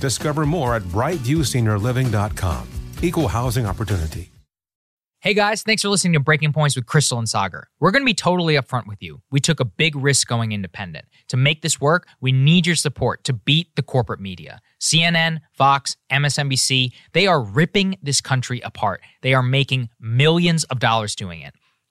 Discover more at brightviewseniorliving.com. Equal housing opportunity. Hey guys, thanks for listening to Breaking Points with Krystal and Saagar. We're going to be totally upfront with you. We took a big risk going independent. To make this work, we need your support to beat the corporate media. CNN, Fox, MSNBC, they are ripping this country apart. They are making millions of dollars doing it.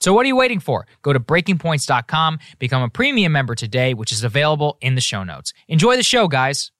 So what are you waiting for? Go to breakingpoints.com, become a premium member today, which is available in the show notes. Enjoy the show, guys.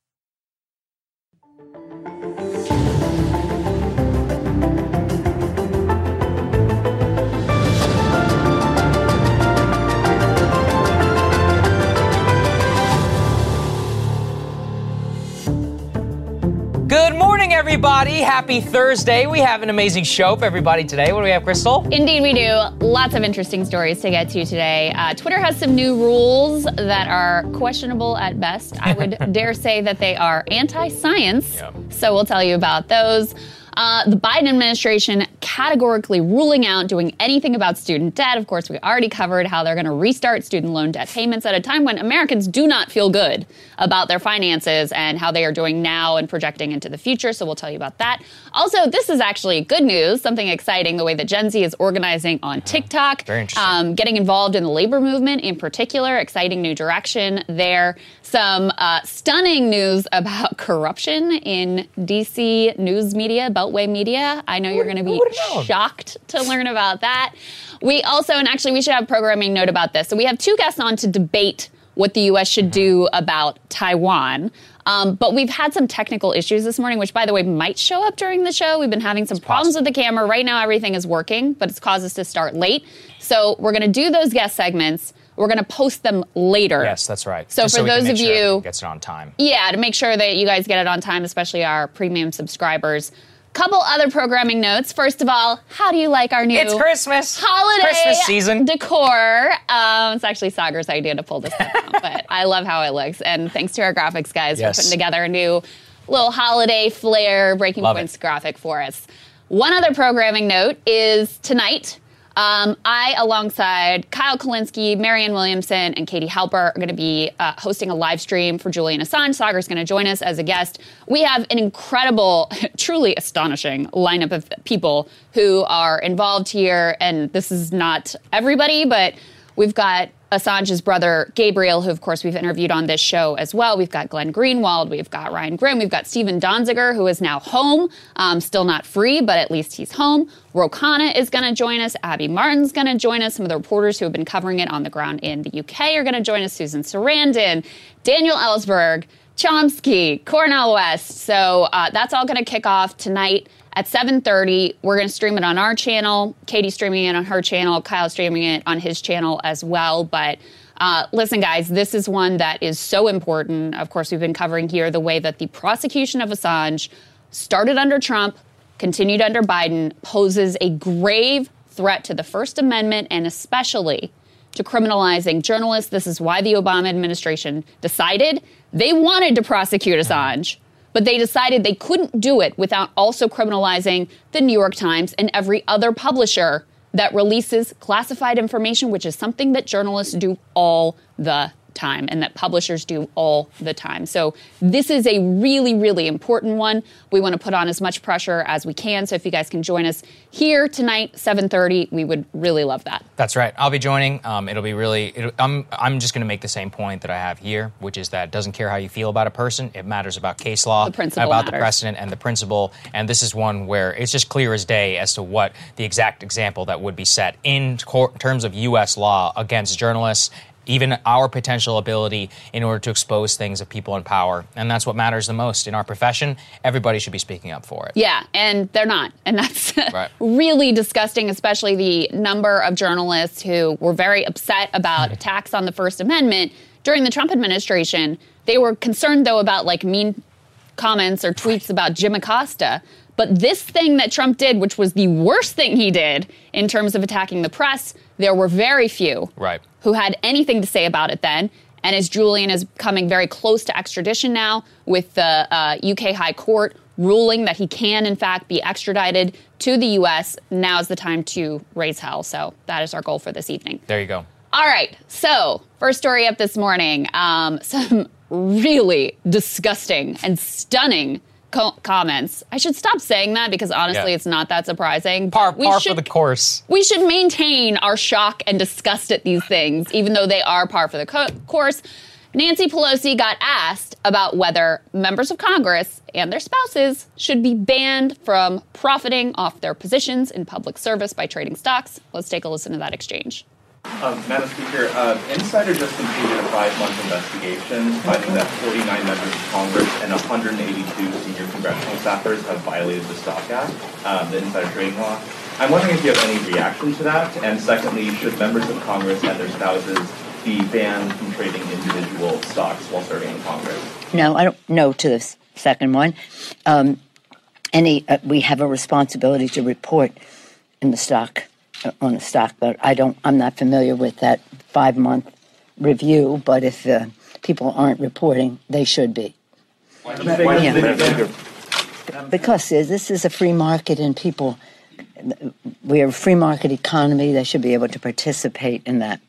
Good morning, everybody. Happy Thursday. We have an amazing show for everybody today. What do we have, Krystal? Indeed, we do. Lots of interesting stories to get to today. Uh, Twitter has some new rules that are questionable at best. I would dare say that they are anti science. Yep. So we'll tell you about those. Uh, the Biden administration categorically ruling out doing anything about student debt. Of course, we already covered how they're going to restart student loan debt payments at a time when Americans do not feel good about their finances and how they are doing now and projecting into the future. So we'll tell you about that. Also, this is actually good news, something exciting the way that Gen Z is organizing on TikTok, Very interesting. um, getting involved in the labor movement in particular, exciting new direction there. Some uh, stunning news about corruption in DC news media, Beltway media. I know you're going to be shocked to learn about that. We also, and actually, we should have a programming note about this. So we have two guests on to debate what the U.S. should do about Taiwan. Um, but we've had some technical issues this morning, which, by the way, might show up during the show. We've been having some problems with the camera. Right now, everything is working, but it's caused us to start late. So we're going to do those guest segments. We're going to post them later. Yes, that's right. So Just for can those of sure you- gets it on time. Yeah, to make sure that you guys get it on time, especially our premium subscribers. Couple other programming notes. First of all, how do you like our new It's Christmas. holiday Christmas season. decor? Um, it's actually Saagar's idea to pull this stuff out, but I love how it looks. And thanks to our graphics guys Yes. for putting together a new little holiday flair breaking Love points it. graphic for us. One other programming note is tonight. Um, I, alongside Kyle Kulinski, Marianne Williamson, and Katie Halper, are going to be uh, hosting a live stream for Julian Assange. Saagar's going to join us as a guest. We have an incredible, truly astonishing lineup of people who are involved here. And this is not everybody, but we've got Assange's brother Gabriel, who of course we've interviewed on this show as well. We've got Glenn Greenwald, we've got Ryan Grim, we've got Stephen Donziger, who is now home, um, still not free, but at least he's home. Ro Khanna is going to join us. Abby Martin's going to join us. Some of the reporters who have been covering it on the ground in the UK are going to join us. Susan Sarandon, Daniel Ellsberg, Chomsky, Cornel West. So uh, that's all going to kick off tonight at 7.30 we're going to stream it on our channel katie's streaming it on her channel kyle's streaming it on his channel as well but Uh, listen, guys, this is one that is so important. Of course, we've been covering here the way that the prosecution of Assange started under Trump, continued under Biden, poses a grave threat to the First Amendment and especially to criminalizing journalists. This is why the Obama administration decided they wanted to prosecute Assange, but they decided they couldn't do it without also criminalizing the New York Times and every other publisher that releases classified information, which is something that journalists do all the time and that publishers do all the time. So this is a really, really important one. We want to put on as much pressure as we can. So if you guys can join us here tonight, 7:30, we would really love that. That's right. I'll be joining. Um, it'll be really. It'll, I'm. I'm just going to make the same point that I have here, which is that it doesn't care how you feel about a person. It matters about case law, The about the precedent and the principle. And this is one where it's just clear as day as to what the exact example that would be set in cor- terms of U.S. law against journalists even our potential ability in order to expose things of people in power. And that's what matters the most in our profession. Everybody should be speaking up for it. Yeah, and they're not. And that's Right. really disgusting, especially the number of journalists who were very upset about attacks on the First Amendment during the Trump administration. They were concerned, though, about like mean comments or tweets about Jim Acosta. But this thing that Trump did, which was the worst thing he did in terms of attacking the press, there were very few Right. who had anything to say about it then. And as Julian is coming very close to extradition now, with the uh, UK High Court ruling that he can, in fact, be extradited to the US, now's the time to raise hell. So that is our goal for this evening. There you go. All right. So, first story up this morning um, some really disgusting and stunning co- comments. I should stop saying that because honestly, Yeah. it's not that surprising. Par, We par should- for the course. we should maintain our shock and disgust at these things, even though they are par for the co- course. Nancy Pelosi got asked about whether members of Congress and their spouses should be banned from profiting off their positions in public service by trading stocks. Let's take a listen to that exchange. Um, Madam Speaker, uh, Insider just completed a five-month investigation finding that 49 members of Congress and 182 senior congressional staffers have violated the Stock Act, um, the insider trading law. I'm wondering if you have any reaction to that, and secondly, should members of Congress and their spouses be banned from trading individual stocks while serving in Congress? No, I don't know to the second one. Um, any, uh, we have a responsibility to report in the stock on the stock, but I don't. I'm not familiar with that five month review. But if uh, people aren't reporting, they should be Yeah. because this is a free market and people. We're a free market economy. They should be able to participate in that.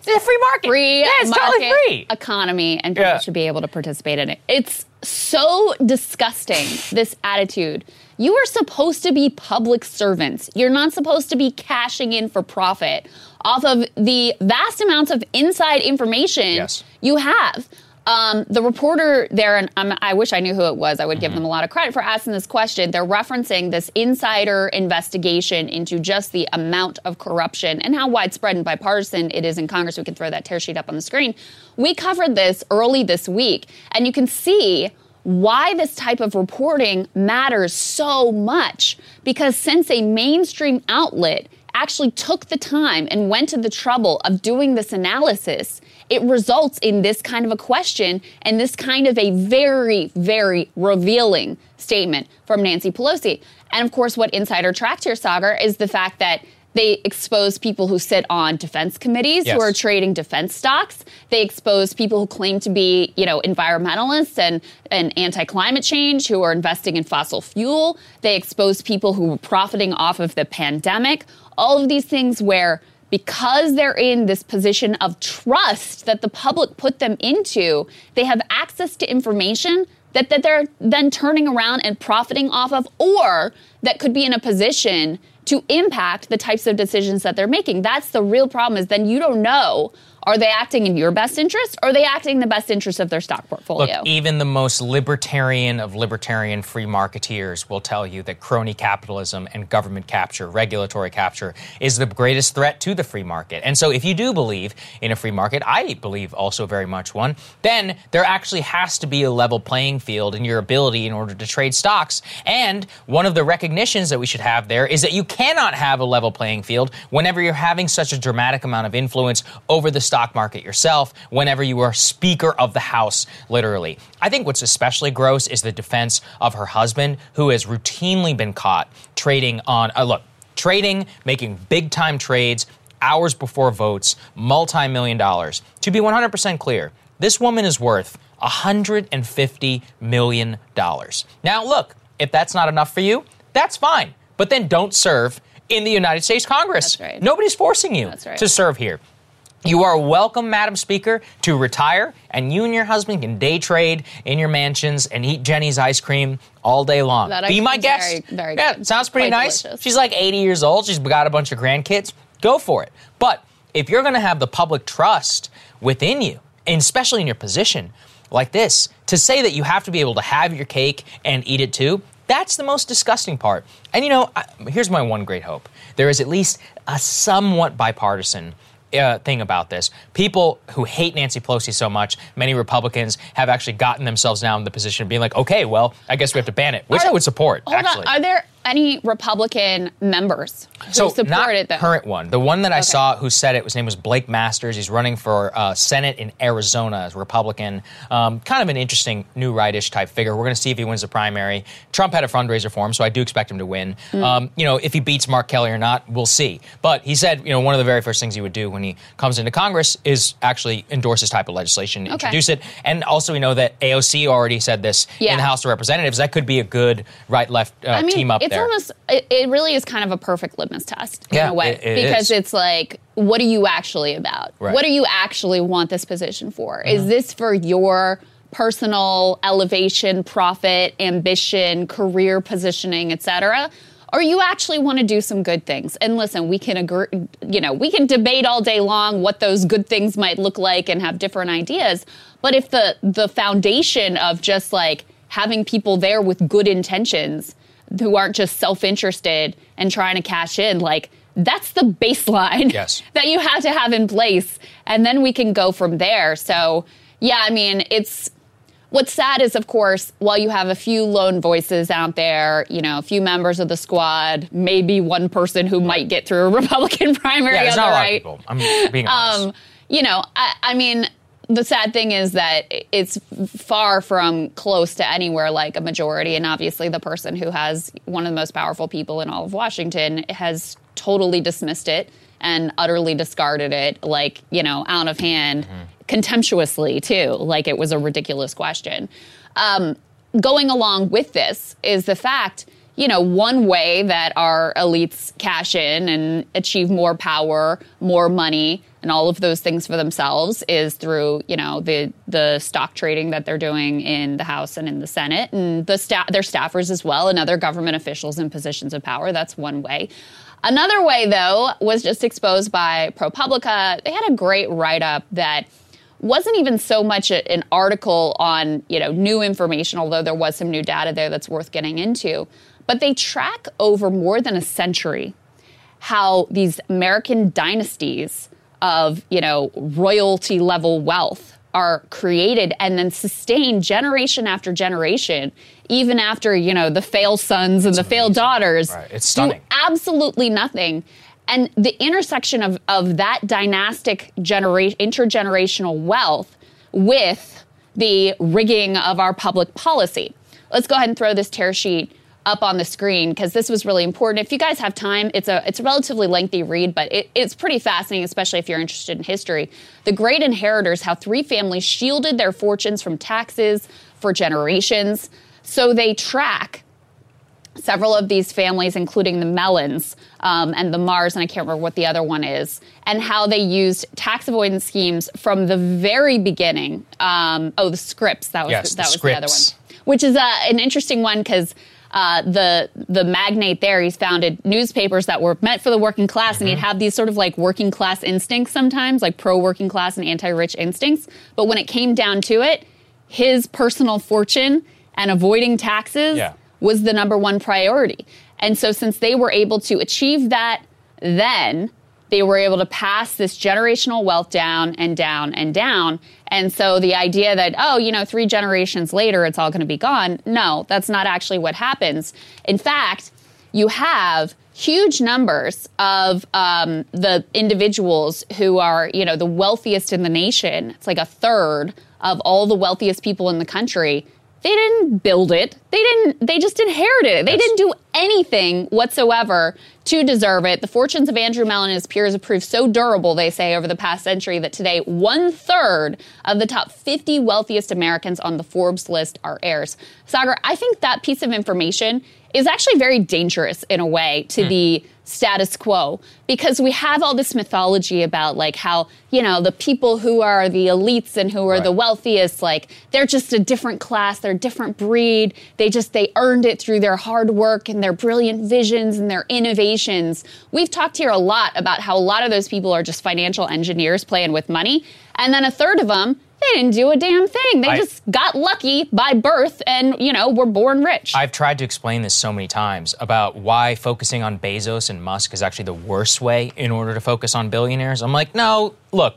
It's a free market. Free yeah, it's market totally free. economy, and people Yeah. should be able to participate in it. It's so disgusting, this attitude. You are supposed to be public servants. You're not supposed to be cashing in for profit off of the vast amounts of inside information Yes. you have. Um, the reporter there, and um, I wish I knew who it was. I would give them a lot of credit for asking this question. They're referencing this insider investigation into just the amount of corruption and how widespread and bipartisan it is in Congress. We can throw that tear sheet up on the screen. We covered this early this week, and you can see why this type of reporting matters so much. Because since a mainstream outlet actually took the time and went to the trouble of doing this analysis, it results in this kind of a question and this kind of a very, very revealing statement from Nancy Pelosi. And of course, what Insider tracked here, Sagar, is the fact that they expose people who sit on defense committees Yes. who are trading defense stocks. They expose people who claim to be, you know, environmentalists and, and anti-climate change who are investing in fossil fuel. They expose people who were profiting off of the pandemic. All of these things where because they're in this position of trust that the public put them into, they have access to information that, that they're then turning around and profiting off of, or that could be in a position to impact the types of decisions that they're making. That's the real problem is then you don't know Are they acting in your best interest or are they acting in the best interest of their stock portfolio? Look, even the most libertarian of libertarian free marketeers will tell you that crony capitalism and government capture, regulatory capture, is the greatest threat to the free market. And so if you do believe in a free market, I believe also very much one, then there actually has to be a level playing field in your ability in order to trade stocks. And one of the recognitions that we should have there is that you cannot have a level playing field whenever you're having such a dramatic amount of influence over the stock market yourself, whenever you are Speaker of the House, literally. I think what's especially gross is the defense of her husband, who has routinely been caught trading on, uh, look, trading, making big time trades hours before votes, multi million dollars. To be 100% clear, this woman is worth $150 million. Now, look, if that's not enough for you, that's fine. But then don't serve in the United States Congress. Right. Nobody's forcing you right. to serve here. You are welcome, Madam Speaker, to retire, and you and your husband can day trade in your mansions and eat Jeni's ice cream all day long. That Be my guest. very- very yeah, good. sounds pretty Quite nice. delicious. She's like 80 years old. She's got a bunch of grandkids. Go for it. But if you're going to have the public trust within you, and especially in your position like this, to say that you have to be able to have your cake and eat it too, that's the most disgusting part. And you know, I, here's my one great hope. There is at least a somewhat bipartisan uh, thing about this. People who hate Nancy Pelosi so much, many Republicans have actually gotten themselves now in the position of being like, okay, well, I guess we have to ban it, which Are- I would support, Hold actually. on. Are there any Republican members who so support not it though? current one. The one that I Okay. saw who said it, his name was Blake Masters. He's running for uh, Senate in Arizona as a Republican. Um, kind of an interesting new rightish type figure. We're going to see if he wins the primary. Trump had a fundraiser for him, so I do expect him to win. Mm. Um, you know, if he beats Mark Kelly or not, we'll see. But he said, you know, one of the very first things he would do when he comes into Congress is actually endorse this type of legislation, introduce it, and also we know that AOC already said this Yeah. in the House of Representatives. That could be a good right-left uh, I mean, team up it's there. almost it, it really is kind of a perfect litmus test in a way it- it because is. it's like what are you actually about? Right. What do you actually want this position for? Is mm-hmm. this for your personal elevation, profit, ambition, career positioning, etc.? Or you actually want to do some good things. And listen, we can agree, you know, we can debate all day long what those good things might look like and have different ideas. But if the the foundation of just like having people there with good intentions who aren't just self-interested and trying to cash in like that's the baseline Yes. that you have to have in place and then we can go from there so yeah i mean it's what's sad is of course while you have a few lone voices out there you know a few members of the squad maybe one person who might get through a republican primary yeah, on not the a lot right of people. I'm being honest. um, you know, I, I mean, the sad thing is that it's far from close to anywhere like a majority. And obviously, the person who has one of the most powerful people in all of Washington has totally dismissed it and utterly discarded it, like, you know, out of hand, contemptuously, too, like it was a ridiculous question. Um, going along with this is the fact you know, one way that our elites cash in and achieve more power, more money, and all of those things for themselves is through, you know, the the stock trading that they're doing in the House and in the Senate, and the sta- their staffers as well, and other government officials in positions of power. That's one way. Another way, though, was just exposed by ProPublica. They had a great write up that wasn't even so much an article on you know new information although there was some new data there that's worth getting into but they track over more than a century how these american dynasties of you know royalty level wealth are created and then sustained generation after generation even after you know the failed sons and the failed daughters Right. It's do absolutely nothing. And the intersection of, of that dynastic genera- intergenerational wealth with the rigging of our public policy. Let's go ahead and throw this tear sheet up on the screen because this was really important. If you guys have time, it's a it's a relatively lengthy read, but it, it's pretty fascinating, especially if you're interested in history. The Great Inheritors: How Three Families Shielded Their Fortunes from Taxes for Generations. So they track several of these families, including the Mellons um, and the Mars, and I can't remember what the other one is, and how they used tax avoidance schemes from the very beginning. Um, oh, the Scripps. That was Yes, that the was the other one, which is uh, an interesting one because. Uh, the the magnate there, he's founded newspapers that were meant for the working class, mm-hmm. and he'd mm-hmm. have these sort of like working class instincts sometimes, like pro working class and anti rich instincts. But when it came down to it, his personal fortune and avoiding taxes yeah. was the number one priority. And so, since they were able to achieve that then, they were able to pass this generational wealth down and down and down. And so the idea that, oh, you know, three generations later, it's all going to be gone. No, that's not actually what happens. In fact, you have huge numbers of um, the individuals who are, you know, the wealthiest in the nation. It's like a third of all the wealthiest people in the country they didn't build it. They didn't they just inherited it. They didn't do anything whatsoever to deserve it. The fortunes of Andrew Mellon and his peers have proved so durable, they say, over the past century that today one third of the top 50 wealthiest Americans on the Forbes list are heirs. Saagar, I think that piece of information is actually very dangerous in a way to mm. the status quo because we have all this mythology about like how you know the people who are the elites and who are right. the wealthiest like they're just a different class they're a different breed they just they earned it through their hard work and their brilliant visions and their innovations we've talked here a lot about how a lot of those people are just financial engineers playing with money and then a third of them they didn't do a damn thing. They I, just got lucky by birth and, you know, were born rich. I've tried to explain this so many times about why focusing on Bezos and Musk is actually the worst way in order to focus on billionaires. I'm like, no, look,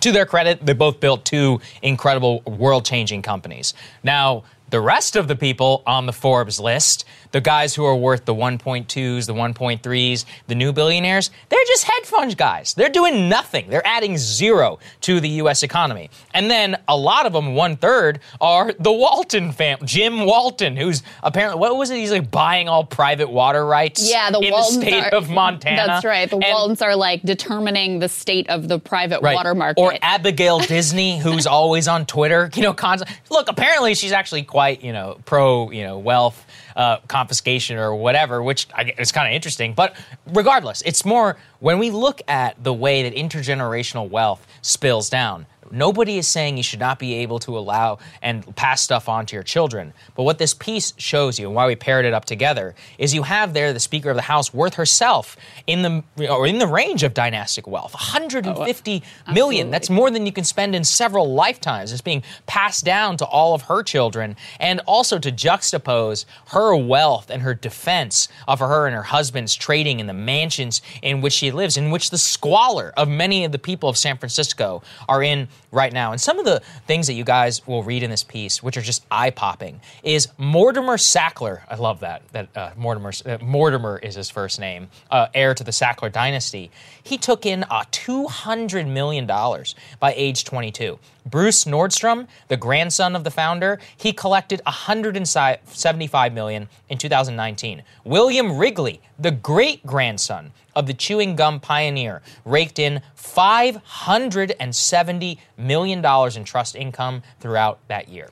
to their credit, they both built two incredible world changing companies. Now, the rest of the people on the Forbes list, the guys who are worth the 1.2s, the 1.3s, the new billionaires, they're just hedge fund guys. They're doing nothing. They're adding zero to the U.S. economy. And then a lot of them, one third, are the Walton family. Jim Walton, who's apparently, what was it? He's like buying all private water rights yeah, the in Waltons the state are, of Montana. That's right. The and, Waltons are like determining the state of the private right. water market. Or Abigail Disney, who's always on Twitter, you know, constantly. Look, apparently she's actually quite, you know, pro, you know, wealth uh, confiscation or whatever, which is kind of interesting. But regardless, it's more when we look at the way that intergenerational wealth spills down. Nobody is saying you should not be able to allow and pass stuff on to your children. But what this piece shows you, and why we paired it up together, is you have there the Speaker of the House Worth herself in the or in the range of dynastic wealth, 150 oh, uh, million. That's more than you can spend in several lifetimes. It's being passed down to all of her children, and also to juxtapose her wealth and her defense of her and her husband's trading in the mansions in which she lives, in which the squalor of many of the people of San Francisco are in right now. And some of the things that you guys will read in this piece, which are just eye popping, is Mortimer Sackler. I love that. That uh, Mortimer uh, Mortimer is his first name, uh, heir to the Sackler dynasty. He took in uh, two hundred million dollars by age twenty-two. Bruce Nordstrom, the grandson of the founder, he collected 175 million in 2019. William Wrigley, the great grandson of the chewing gum pioneer, raked in 570 million dollars in trust income throughout that year.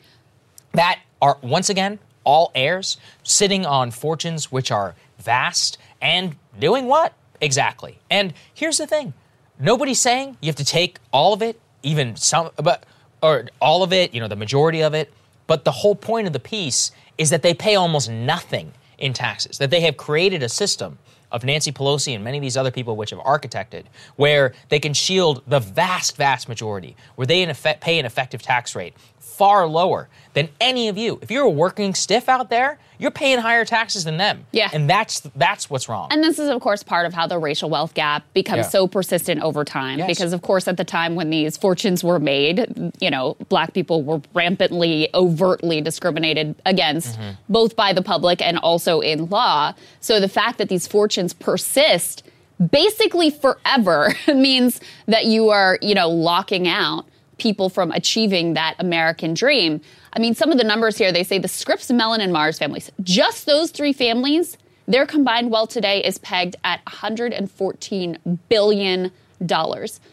That are once again all heirs sitting on fortunes which are vast and doing what? Exactly. And here's the thing. Nobody's saying you have to take all of it even some, but or all of it, you know, the majority of it. But the whole point of the piece is that they pay almost nothing in taxes. That they have created a system of Nancy Pelosi and many of these other people which have architected, where they can shield the vast, vast majority, where they in effect pay an effective tax rate far lower than any of you. If you're a working stiff out there, you're paying higher taxes than them. Yeah. And that's that's what's wrong. And this is of course part of how the racial wealth gap becomes yeah. so persistent over time yes. because of course at the time when these fortunes were made, you know, black people were rampantly overtly discriminated against mm-hmm. both by the public and also in law. So the fact that these fortunes persist basically forever means that you are, you know, locking out people from achieving that American dream. I mean, some of the numbers here, they say the Scripps, Mellon, and Mars families, just those three families, their combined wealth today is pegged at $114 billion.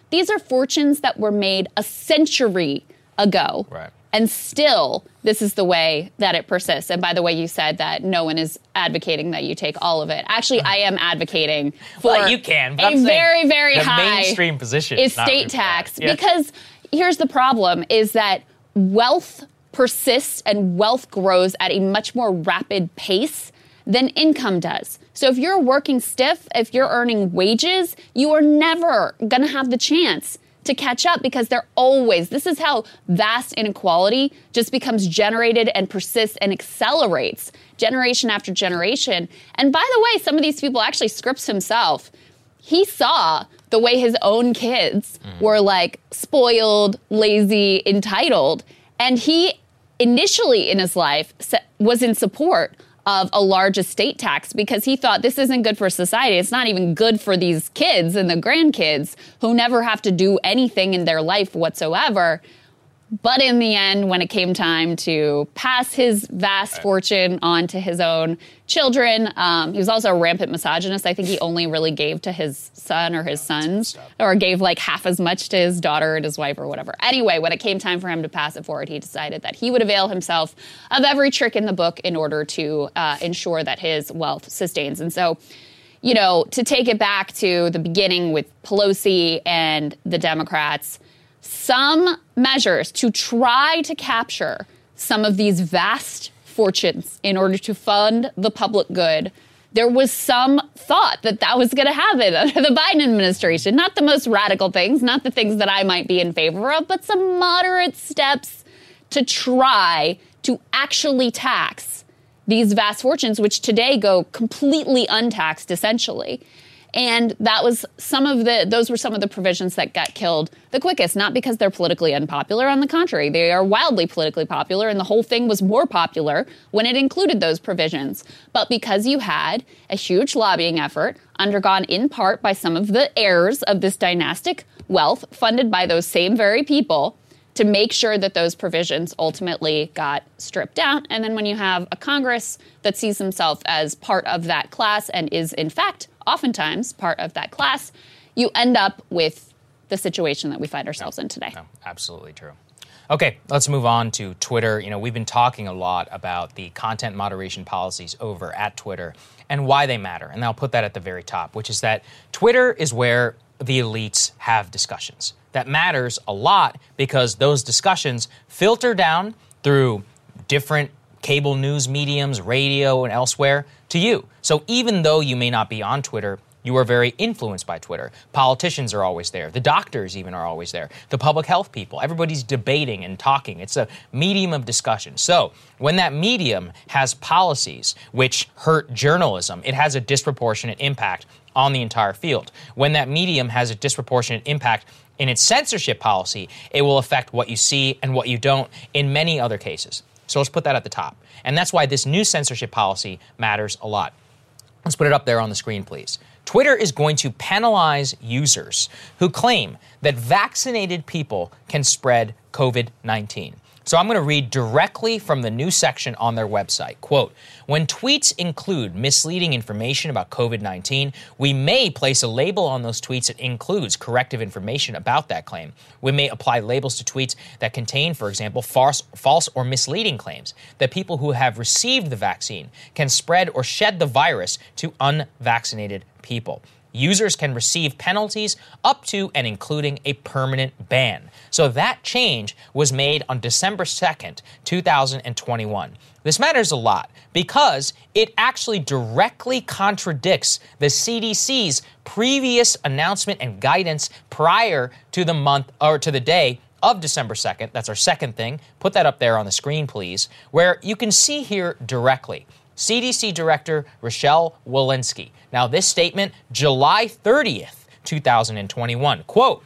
These are fortunes that were made a century ago. Right. And still, this is the way that it persists. And by the way, you said that no one is advocating that you take all of it. Actually, I am advocating for well, you can, a very, very high mainstream position is state tax because here's the problem is that wealth persists and wealth grows at a much more rapid pace than income does. So if you're working stiff, if you're earning wages, you are never going to have the chance to catch up because they're always, this is how vast inequality just becomes generated and persists and accelerates generation after generation. And by the way, some of these people actually Scripps himself, he saw the way his own kids mm. were like spoiled, lazy, entitled. And he initially in his life was in support of a large estate tax because he thought this isn't good for society. It's not even good for these kids and the grandkids who never have to do anything in their life whatsoever. But in the end, when it came time to pass his vast fortune on to his own children, um, he was also a rampant misogynist. I think he only really gave to his son or his sons, or gave like half as much to his daughter and his wife or whatever. Anyway, when it came time for him to pass it forward, he decided that he would avail himself of every trick in the book in order to uh, ensure that his wealth sustains. And so, you know, to take it back to the beginning with Pelosi and the Democrats some measures to try to capture some of these vast fortunes in order to fund the public good. There was some thought that that was going to happen under the Biden administration. Not the most radical things, not the things that I might be in favor of, but some moderate steps to try to actually tax these vast fortunes, which today go completely untaxed, essentially. And that was some of the, those were some of the provisions that got killed the quickest, not because they're politically unpopular. On the contrary, they are wildly politically popular, and the whole thing was more popular when it included those provisions. But because you had a huge lobbying effort undergone in part by some of the heirs of this dynastic wealth funded by those same very people to make sure that those provisions ultimately got stripped out. And then when you have a Congress that sees himself as part of that class and is, in fact, oftentimes part of that class, you end up with the situation that we find ourselves no, in today. No, absolutely true. Okay, let's move on to Twitter. You know, we've been talking a lot about the content moderation policies over at Twitter and why they matter. And I'll put that at the very top, which is that Twitter is where the elites have discussions. That matters a lot because those discussions filter down through different cable news mediums, radio, and elsewhere to you. So even though you may not be on Twitter, you are very influenced by Twitter. Politicians are always there. The doctors even are always there. The public health people. Everybody's debating and talking. It's a medium of discussion. So when that medium has policies which hurt journalism, it has a disproportionate impact on the entire field. When that medium has a disproportionate impact in its censorship policy, it will affect what you see and what you don't in many other cases. So let's put that at the top. And that's why this new censorship policy matters a lot. Let's put it up there on the screen, please. Twitter is going to penalize users who claim that vaccinated people can spread COVID 19. So I'm going to read directly from the new section on their website. Quote, when tweets include misleading information about COVID 19, we may place a label on those tweets that includes corrective information about that claim. We may apply labels to tweets that contain, for example, false, false or misleading claims that people who have received the vaccine can spread or shed the virus to unvaccinated people users can receive penalties up to and including a permanent ban. So that change was made on December 2nd, 2021. This matters a lot because it actually directly contradicts the CDC's previous announcement and guidance prior to the month or to the day of December 2nd. That's our second thing. Put that up there on the screen, please, where you can see here directly. CDC Director Rochelle Walensky. Now, this statement, July 30th, 2021. Quote,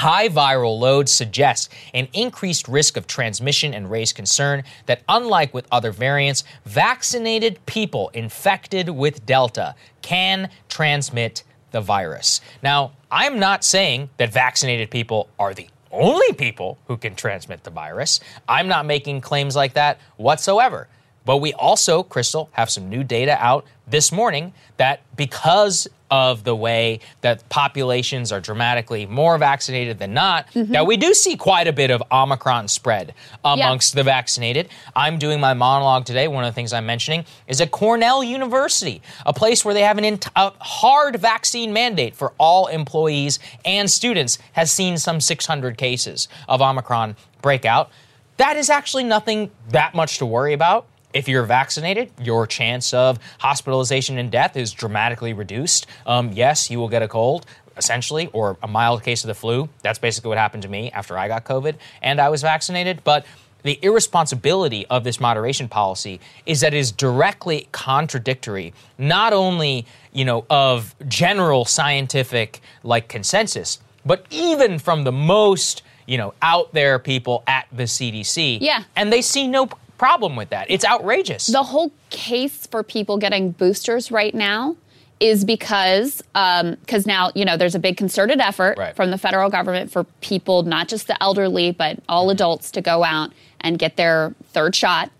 High viral loads suggest an increased risk of transmission and raise concern that, unlike with other variants, vaccinated people infected with Delta can transmit the virus. Now, I'm not saying that vaccinated people are the only people who can transmit the virus. I'm not making claims like that whatsoever. But we also, Krystal, have some new data out this morning that because of the way that populations are dramatically more vaccinated than not, mm-hmm. that we do see quite a bit of Omicron spread amongst yeah. the vaccinated. I'm doing my monologue today. One of the things I'm mentioning is at Cornell University, a place where they have an int- a hard vaccine mandate for all employees and students, has seen some 600 cases of Omicron breakout. That is actually nothing that much to worry about if you're vaccinated, your chance of hospitalization and death is dramatically reduced. Um, yes, you will get a cold, essentially, or a mild case of the flu. That's basically what happened to me after I got COVID and I was vaccinated. But the irresponsibility of this moderation policy is that it is directly contradictory not only you know of general scientific like consensus but even from the most you know out there people at the CDC Yeah. and they see no problem with that. It's outrageous. The whole case for people getting boosters right now is because um, because now you know there's a big concerted effort Right. from the federal government for people not just the elderly but all mm-hmm. adults to go out and get their third shot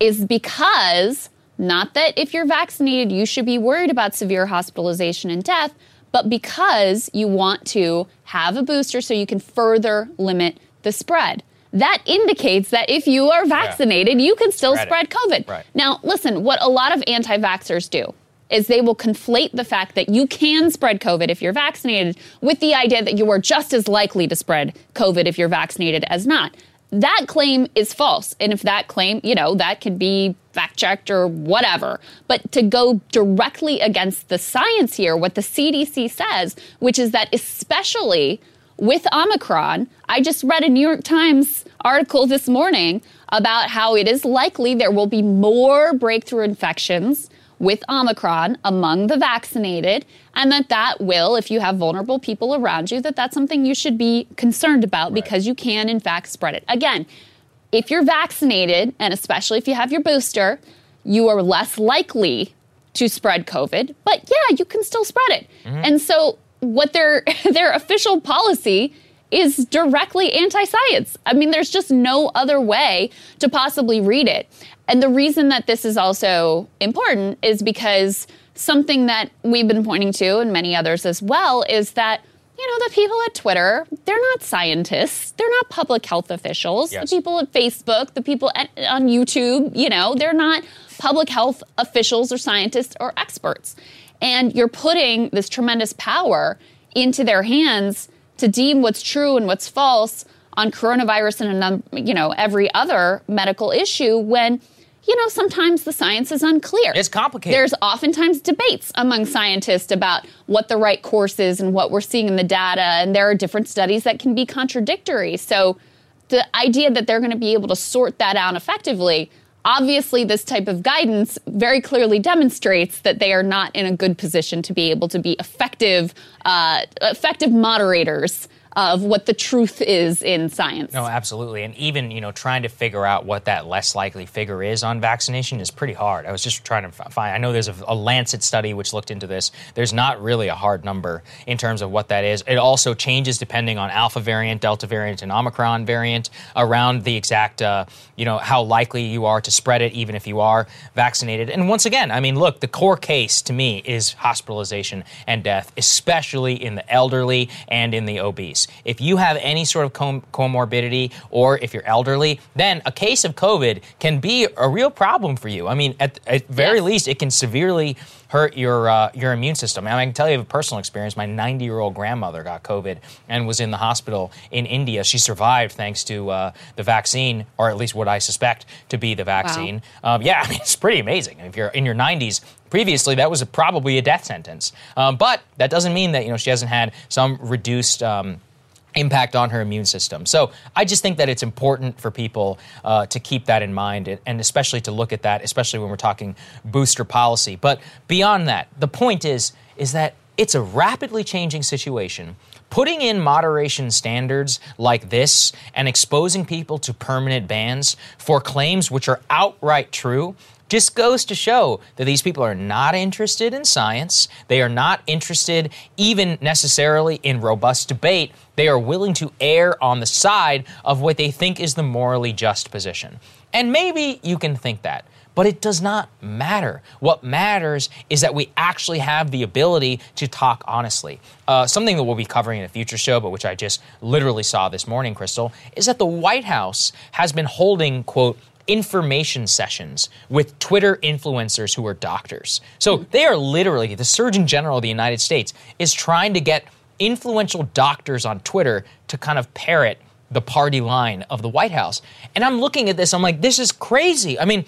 is because not that if you're vaccinated you should be worried about severe hospitalization and death but because you want to have a booster so you can further limit the spread that indicates that if you are vaccinated you can still Spread spread covid Right. now, listen, what a lot of anti vaxxers do is they will conflate the fact that you can spread COVID if you're vaccinated with the idea that you are just as likely to spread COVID if you're vaccinated as not. That claim is false. And if that claim, you know, that can be fact checked or whatever. But to go directly against the science here, what the CDC says, which is that especially with Omicron, I just read a New York Times article this morning about how it is likely there will be more breakthrough infections with Omicron among the vaccinated, and that that will, if you have vulnerable people around you, that that's something you should be concerned about because you can, in fact, spread it. Again, if you're vaccinated, and especially if you have your booster, you are less likely to spread COVID. But yeah, you can still spread it. Mm-hmm. And so what their their official policy is directly anti-science. I mean, there's just no other way to possibly read it. And the reason that this is also important is because something that we've been pointing to and many others as well is that you know, the people at Twitter, they're not scientists. They're not public health officials. Yes. The people at Facebook, the people at, on YouTube, you know, they're not public health officials or scientists or experts. And you're putting this tremendous power into their hands to deem what's true and what's false on coronavirus and, num- you know, every other medical issue when, you know, sometimes the science is unclear. It's complicated. There's oftentimes debates among scientists about what the right course is and what we're seeing in the data, and there are different studies that can be contradictory. So, the idea that they're going to be able to sort that out effectively, obviously, this type of guidance very clearly demonstrates that they are not in a good position to be able to be effective, uh, effective moderators of what the truth is in science. No, absolutely. And even, you know, trying to figure out what that less likely figure is on vaccination is pretty hard. I was just trying to find, I know there's a, a Lancet study which looked into this. There's not really a hard number in terms of what that is. It also changes depending on alpha variant, delta variant, and omicron variant around the exact, uh, you know, how likely you are to spread it, even if you are vaccinated. And once again, I mean, look, the core case to me is hospitalization and death, especially in the elderly and in the obese. If you have any sort of com- comorbidity or if you're elderly, then a case of COVID can be a real problem for you. I mean, at, at very Yes. least, it can severely hurt your uh, your immune system. I, mean, I can tell you a personal experience. My 90 year old grandmother got COVID and was in the hospital in India. She survived thanks to uh, the vaccine, or at least what I suspect to be the vaccine. Um, yeah, I mean, it's pretty amazing. If you're in your 90s, previously that was a, probably a death sentence. Um, but that doesn't mean that you know she hasn't had some reduced. Um, impact on her immune system. So I just think that it's important for people uh, to keep that in mind and, especially to look at that, especially when we're talking booster policy. But beyond that, the point is is that it's a rapidly changing situation. Putting in moderation standards like this and exposing people to permanent bans for claims which are outright true just goes to show that these people are not interested in science. They are not interested even necessarily in robust debate. They are willing to err on the side of what they think is the morally just position. And maybe you can think that. But it does not matter. What matters is that we actually have the ability to talk honestly. Uh, something that we'll be covering in a future show, but which I just literally saw this morning, Krystal, is that the White House has been holding, quote, information sessions with Twitter influencers who are doctors. So hmm. they are literally, the Surgeon General of the United States is trying to get influential doctors on Twitter to kind of parrot the party line of the White House. And I'm looking at this, I'm like, this is crazy. I mean,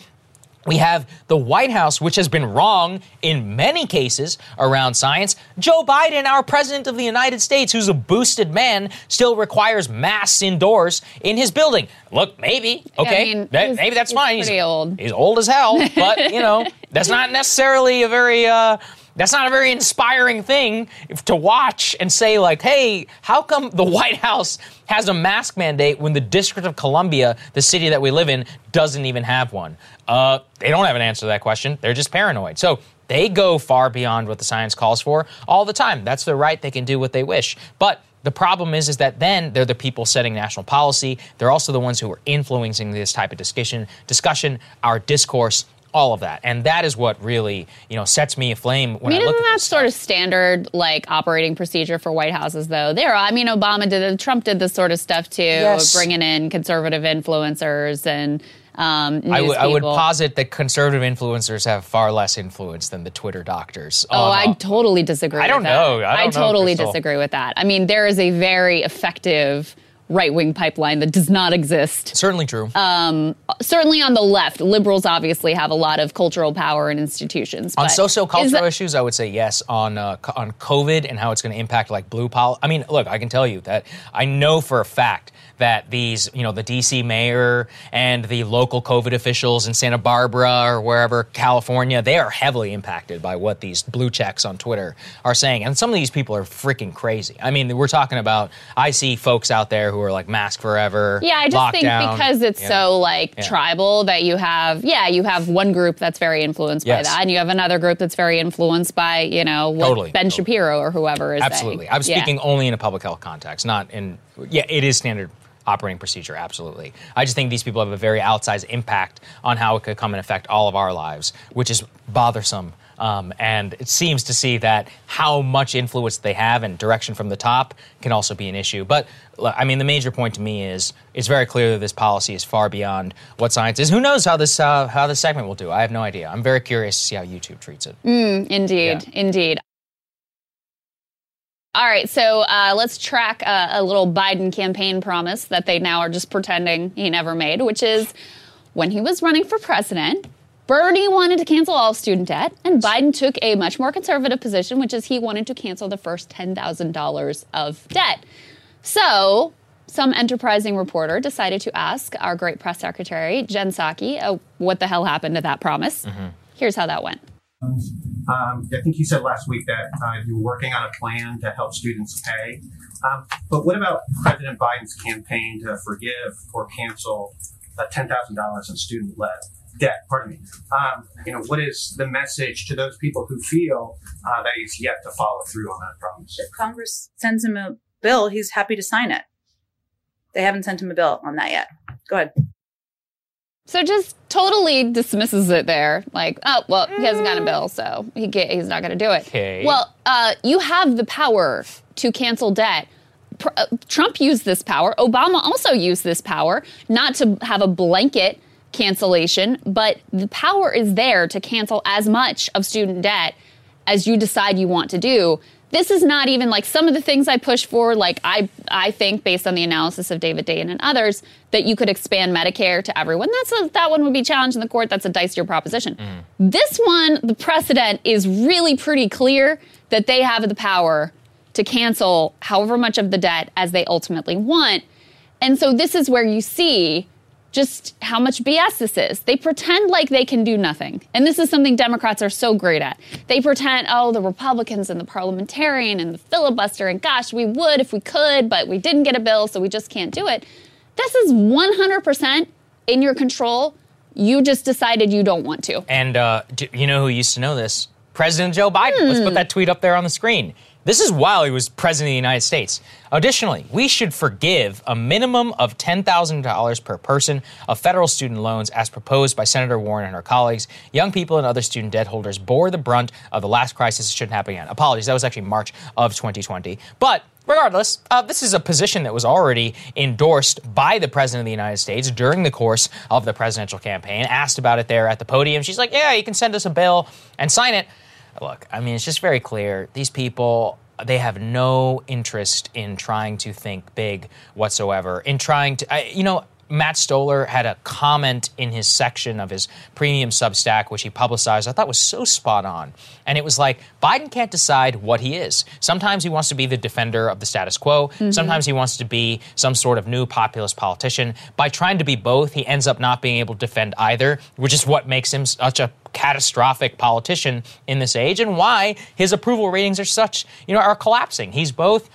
We have the White House, which has been wrong in many cases around science. Joe Biden, our president of the United States, who's a boosted man, still requires masks indoors in his building. Look, maybe, okay, mean, that- he's- maybe that's he's fine. pretty old. He's old as hell, but you know, that's not necessarily a very. Uh, that's not a very inspiring thing to watch and say, like, hey, how come the White House has a mask mandate when the District of Columbia, the city that we live in, doesn't even have one? Uh, they don't have an answer to that question. They're just paranoid. So they go far beyond what the science calls for all the time. That's their right. They can do what they wish. But the problem is, is that then they're the people setting national policy. They're also the ones who are influencing this type of discussion, discussion, our discourse, all of that, and that is what really, you know, sets me aflame when I I, mean, look isn't at that this sort of standard like operating procedure for White Houses though? There, I mean, Obama did it, Trump did this sort of stuff too, Yes. bringing in conservative influencers and um, news I would- I would people. posit that conservative influencers have far less influence than the Twitter doctors. Oh, on I all- totally disagree. I don't with that. know. I don't know, totally Krystal. disagree with that. I mean, there is a very effective right wing pipeline that does not exist. certainly true. Um, Certainly on the left, liberals obviously have a lot of cultural power and institutions. on but socio-cultural that- issues, I would say yes. On uh, on COVID and how it's going to impact like blue policy. I mean, look, I can tell you that I know for a fact that these, you know, the DC mayor and the local COVID officials in Santa Barbara or wherever, California, they are heavily impacted by what these blue checks on Twitter are saying. And some of these people are freaking crazy. I mean, we're talking about. I see folks out there who are like mask forever. Yeah, I just think because it's you know. so like Yeah. tribal that you have, yeah, you have one group that's very influenced by that, and you have another group that's very influenced by, you know, what Totally, Ben totally. Shapiro or whoever is saying. Absolutely. I'm Yeah. speaking only in a public health context, not in. Yeah, it is standard operating procedure. Absolutely. I just think these people have a very outsized impact on how it could come and affect all of our lives, which is bothersome. Um, and it seems to see that how much influence they have and direction from the top can also be an issue. But I mean, the major point to me is it's very clear that this policy is far beyond what science is. Who knows how this uh, how this segment will do? I have no idea. I'm very curious to see how YouTube treats it. Indeed, Yeah. indeed. All right, so uh, let's track uh, a little Biden campaign promise that they now are just pretending he never made, which is when he was running for president, Bernie wanted to cancel all student debt, and Biden took a much more conservative position, which is he wanted to cancel the first $10,000 of debt. So, some enterprising reporter decided to ask our great press secretary, Jen Psaki, uh, what the hell happened to that promise. Here's how that went. Um, I think you said last week that uh, you were working on a plan to help students pay. Um, but what about President Biden's campaign to forgive or cancel uh, $10,000 in student debt? Pardon me. Um, you know, what is the message to those people who feel uh, that he's yet to follow through on that promise? If Congress sends him a bill, he's happy to sign it. They haven't sent him a bill on that yet. Go ahead. So just totally dismisses it there, like, oh well, he hasn't got a bill, so he can't, he's not going to do it. Okay. Well, uh, you have the power to cancel debt. Pr- uh, Trump used this power. Obama also used this power, not to have a blanket cancellation, but the power is there to cancel as much of student debt as you decide you want to do. This is not even like some of the things I push for. Like I, I think based on the analysis of David Dayen and others, that you could expand Medicare to everyone. That's a, that one would be challenged in the court. That's a dicier proposition. Mm-hmm. This one, the precedent is really pretty clear that they have the power to cancel however much of the debt as they ultimately want. And so this is where you see just how much BS this is. They pretend like they can do nothing. And this is something Democrats are so great at. They pretend, oh, the Republicans and the parliamentarian and the filibuster, and gosh, we would if we could, but we didn't get a bill, so we just can't do it. This is 100% in your control. You just decided you don't want to. And uh, you know who used to know this? President Joe Biden. Let's put that tweet up there on the screen. This is while he was president of the United States. Additionally, we should forgive a minimum of $10,000 per person of federal student loans as proposed by Senator Warren and her colleagues. Young people and other student debt holders bore the brunt of the last crisis. It shouldn't happen again. Apologies, that was actually March of 2020. But Regardless, uh, this is a position that was already endorsed by the President of the United States during the course of the presidential campaign. Asked about it there at the podium. She's like, Yeah, you can send us a bill and sign it. Look, I mean, it's just very clear. These people, they have no interest in trying to think big whatsoever, in trying to, I, you know, Matt Stoller had a comment in his section of his premium Substack, which he publicized, I thought was so spot on. And it was like, Biden can't decide what he is. Sometimes he wants to be the defender of the status quo. Mm-hmm. Sometimes he wants to be some sort of new populist politician. By trying to be both, he ends up not being able to defend either, which is what makes him such a catastrophic politician in this age and why his approval ratings are such, you know, are collapsing. He's both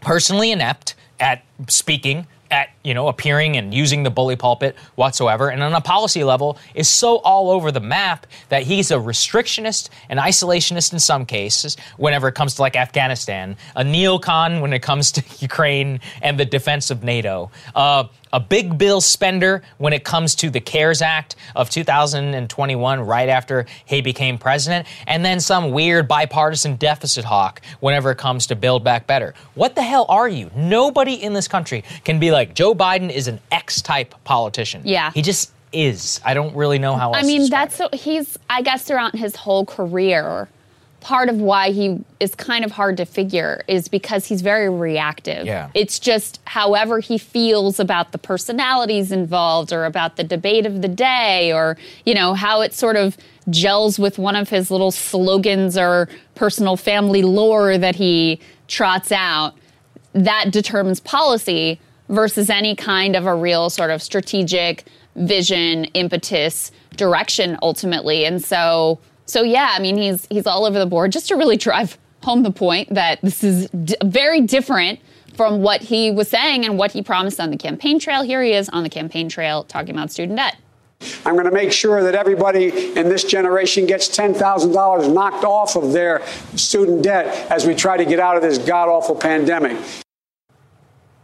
personally inept at speaking at you know appearing and using the bully pulpit whatsoever and on a policy level is so all over the map that he's a restrictionist an isolationist in some cases whenever it comes to like afghanistan a neocon when it comes to ukraine and the defense of nato uh, a big bill spender when it comes to the CARES Act of 2021, right after he became president, and then some weird bipartisan deficit hawk whenever it comes to Build Back Better. What the hell are you? Nobody in this country can be like, Joe Biden is an X type politician. Yeah. He just is. I don't really know how I mean, that's so, he's, I guess, throughout his whole career part of why he is kind of hard to figure is because he's very reactive. Yeah. It's just however he feels about the personalities involved or about the debate of the day or, you know, how it sort of gels with one of his little slogans or personal family lore that he trots out. That determines policy versus any kind of a real sort of strategic vision, impetus, direction ultimately. And so so yeah, I mean he's he's all over the board just to really drive home the point that this is d- very different from what he was saying and what he promised on the campaign trail. Here he is on the campaign trail talking about student debt. I'm going to make sure that everybody in this generation gets $10,000 knocked off of their student debt as we try to get out of this god awful pandemic.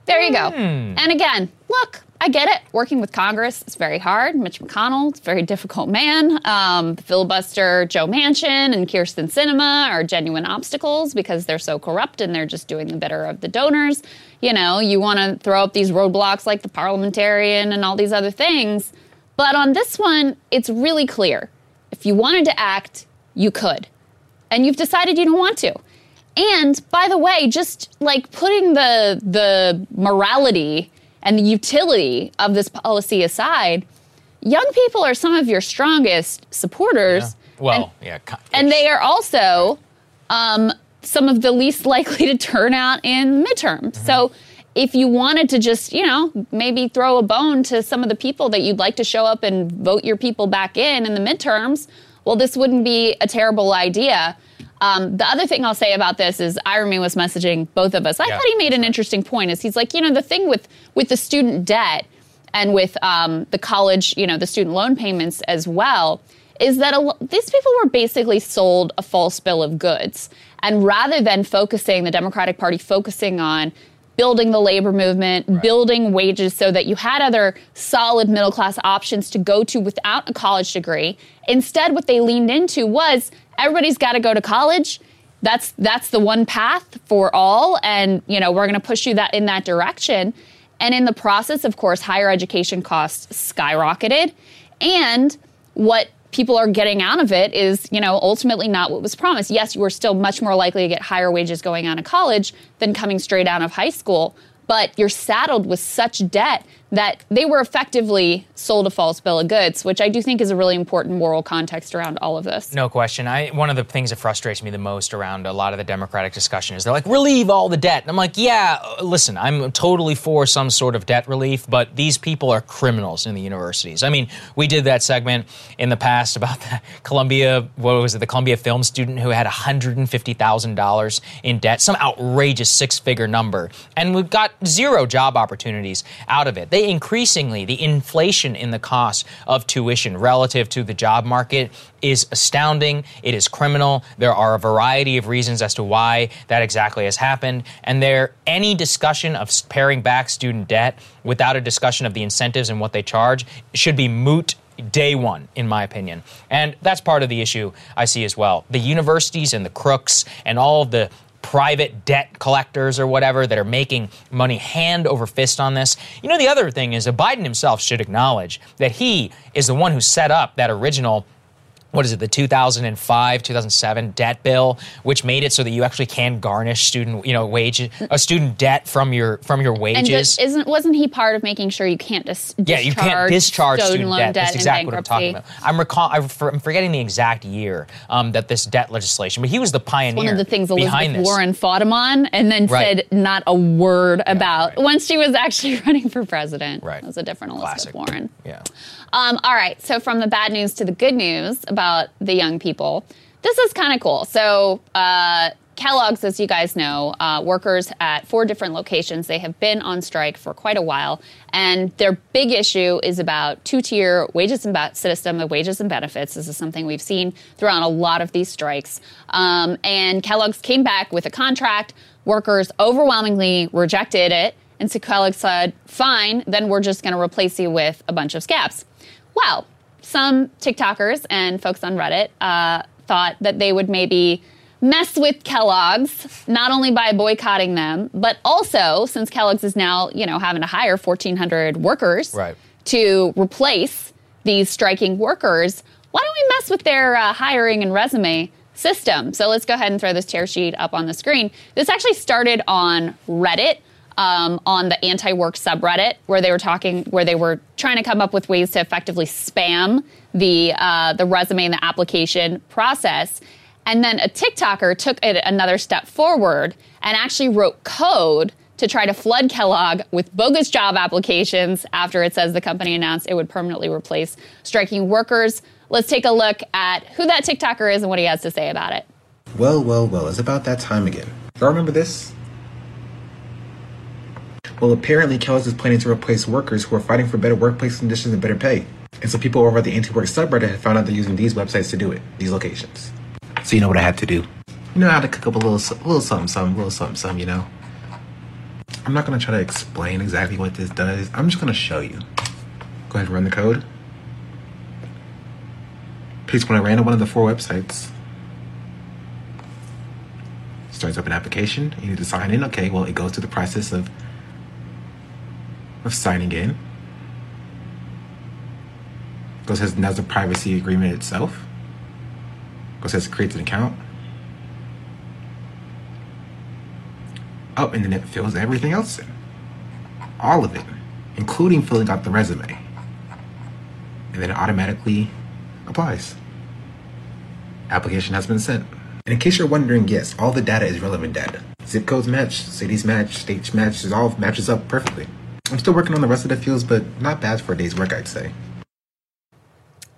There you go. Mm. And again, look, I get it. Working with Congress is very hard. Mitch McConnell a very difficult man. Um, the filibuster Joe Manchin and Kyrsten Sinema are genuine obstacles because they're so corrupt and they're just doing the bitter of the donors. You know, you want to throw up these roadblocks like the parliamentarian and all these other things. But on this one, it's really clear. If you wanted to act, you could. And you've decided you don't want to. And by the way, just like putting the the morality and the utility of this policy aside, young people are some of your strongest supporters. Yeah. Well, and, yeah. And they are also um, some of the least likely to turn out in midterms. Mm-hmm. So if you wanted to just, you know, maybe throw a bone to some of the people that you'd like to show up and vote your people back in in the midterms, well, this wouldn't be a terrible idea. Um, the other thing I'll say about this is Irene was messaging both of us. I yeah. thought he made an interesting point. Is he's like, you know, the thing with with the student debt and with um, the college, you know, the student loan payments as well, is that a, these people were basically sold a false bill of goods. And rather than focusing, the Democratic Party focusing on building the labor movement, right. building wages so that you had other solid middle class options to go to without a college degree. Instead, what they leaned into was everybody's got to go to college. That's that's the one path for all, and you know we're going to push you that in that direction. And in the process, of course, higher education costs skyrocketed, and what people are getting out of it is, you know, ultimately not what was promised. Yes, you are still much more likely to get higher wages going out of college than coming straight out of high school, but you're saddled with such debt that they were effectively sold a false bill of goods, which I do think is a really important moral context around all of this. No question. I one of the things that frustrates me the most around a lot of the Democratic discussion is they're like, relieve all the debt. And I'm like, yeah, listen, I'm totally for some sort of debt relief, but these people are criminals in the universities. I mean, we did that segment in the past about the Columbia, what was it, the Columbia film student who had $150,000 in debt, some outrageous six figure number. And we've got zero job opportunities out of it. They increasingly, the inflation in the cost of tuition relative to the job market is astounding. It is criminal. There are a variety of reasons as to why that exactly has happened. And there, any discussion of paring back student debt without a discussion of the incentives and what they charge should be moot day one, in my opinion. And that's part of the issue I see as well. The universities and the crooks and all of the private debt collectors or whatever that are making money hand over fist on this. You know, the other thing is that Biden himself should acknowledge that he is the one who set up that original what is it, the 2005, 2007 debt bill, which made it so that you actually can garnish student, you know, wage, a student debt from your from your And wages. just, isn't wasn't he part of making sure you can't dis- yeah, you can't discharge student student loan debt. debt That's exactly what I'm talking about. I'm recall, I'm forgetting the exact year um, that this debt legislation, but he was the pioneer. One of the things behind Elizabeth. Warren fought him on, and then Right. said not a word about once she was actually running for president. Right. it was a different Elizabeth Classic. Warren. Yeah. Um, all right, so from the bad news to the good news about the young people, this is kind of cool. So, uh, Kellogg's, as you guys know, uh, workers at four different locations, they have been on strike for quite a while. And their big issue is about two tier wages and be- system of wages and benefits. This is something we've seen throughout a lot of these strikes. Um, and Kellogg's came back with a contract. Workers overwhelmingly rejected it. And so Kellogg said, fine, then we're just going to replace you with a bunch of scabs. Well, some TikTokers and folks on Reddit uh, thought that they would maybe mess with Kellogg's, not only by boycotting them, but also since Kellogg's is now, you know, having to hire 1,400 workers Right. to replace these striking workers, why don't we mess with their uh, hiring and resume system? So let's go ahead and throw this tear sheet up on the screen. This actually started on Reddit. Um, on the anti-work subreddit, where they were talking, where they were trying to come up with ways to effectively spam the uh, the resume and the application process, and then a TikToker took it another step forward and actually wrote code to try to flood Kellogg with bogus job applications after it says the company announced it would permanently replace striking workers. Let's take a look at who that TikToker is and what he has to say about it. Well, well, well, it's about that time again. Y'all remember this? Well, apparently Kellogg's is planning to replace workers who are fighting for better workplace conditions and better pay. And so people over at the anti-work subreddit have found out they're using these websites to do it, these locations. So you know what I had to do? You know how to cook up a little, a little something, something, a little something, something, you know? I'm not gonna try to explain exactly what this does. I'm just gonna show you. Go ahead and run the code. Paste when I ran on one of the four websites. starts up an application. You need to sign in. Okay, well, it goes through the process of of signing in. Goes says now the privacy agreement itself. Goes says creates an account. Oh, and then it fills everything else in. All of it, including filling out the resume. And then it automatically applies. Application has been sent. And in case you're wondering, yes, all the data is relevant data. Zip codes match, cities match, states match, it all matches up perfectly. I'm still working on the rest of the fields, but not bad for a day's work, I'd say.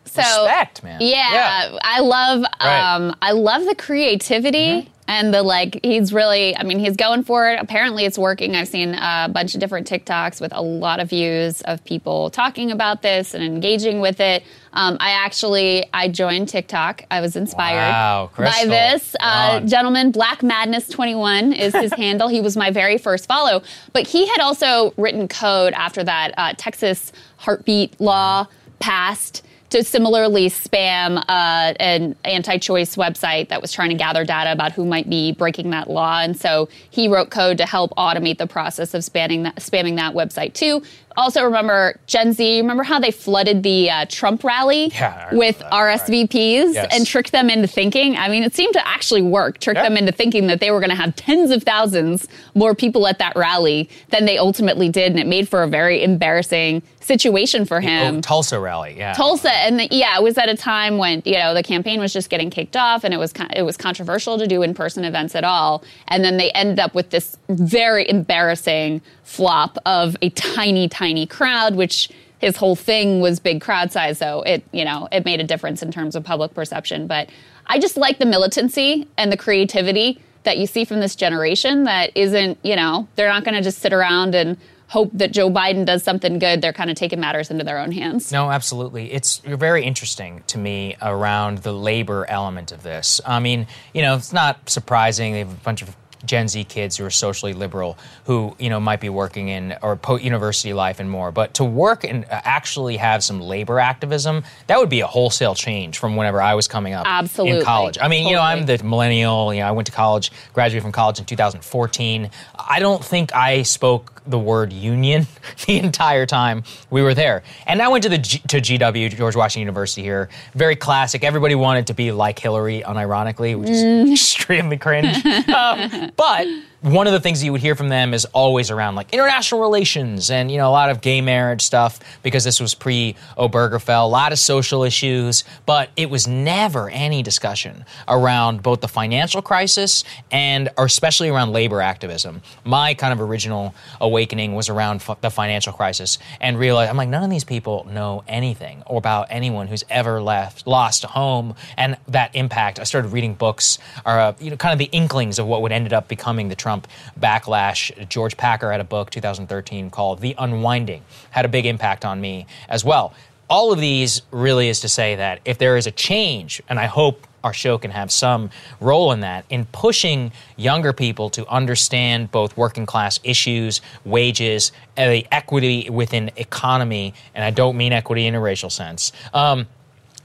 So Respect, man. Yeah, Yeah. I love Right. um I love the creativity and the like he's really I mean he's going for it. Apparently it's working. I've seen a bunch of different TikToks with a lot of views of people talking about this and engaging with it. Um, I actually I joined TikTok. I was inspired Wow, by this uh, gentleman. Black Madness 21 is his handle. He was my very first follow, but he had also written code after that uh, Texas heartbeat law passed to similarly spam uh, an anti-choice website that was trying to gather data about who might be breaking that law, and so he wrote code to help automate the process of spamming that, spamming that website too. Also, remember Gen Z. Remember how they flooded the uh, Trump rally Yeah, with that, RSVPs Yes. and tricked them into thinking? I mean, it seemed to actually work. Trick Yeah. them into thinking that they were going to have tens of thousands more people at that rally than they ultimately did, and it made for a very embarrassing situation for him. Oh, Tulsa rally, yeah. Tulsa, and the, yeah, it was at a time when you know the campaign was just getting kicked off, and it was it was controversial to do in person events at all. And then they ended up with this very embarrassing flop of a tiny, tiny crowd, which his whole thing was big crowd size. So it you know it made a difference in terms of public perception. But I just like the militancy and the creativity that you see from this generation. That isn't you know they're not going to just sit around and hope that Joe Biden does something good. They're kind of taking matters into their own hands. No, absolutely. It's very interesting to me around the labor element of this. I mean, you know, it's not surprising. They have a bunch of Gen Z kids who are socially liberal who, you know, might be working in or po- university life and more. But to work and uh, actually have some labor activism, that would be a wholesale change from whenever I was coming up Absolutely. in college. I mean, you know, I'm the millennial. You know, I went to college, graduated from college in 2014. I don't think I spoke the word union the entire time we were there. And I went to the G- to GW George Washington University here. Very classic. Everybody wanted to be like Hillary, unironically, which is Mm. extremely cringe. Um, but one of the things you would hear from them is always around like international relations and you know a lot of gay marriage stuff because this was pre Obergefell, a lot of social issues, but it was never any discussion around both the financial crisis and or especially around labor activism. My kind of original awakening was around f- the financial crisis and realized I'm like none of these people know anything or about anyone who's ever left lost a home and that impact. I started reading books or uh, you know kind of the inklings of what would ended up becoming the Trump backlash. George Packer had a book 2013 called The Unwinding. Had a big impact on me as well. All of these really is to say that if there is a change, and I hope our show can have some role in that, in pushing younger people to understand both working class issues, wages, uh, the equity within economy, and I don't mean equity in a racial sense. Um,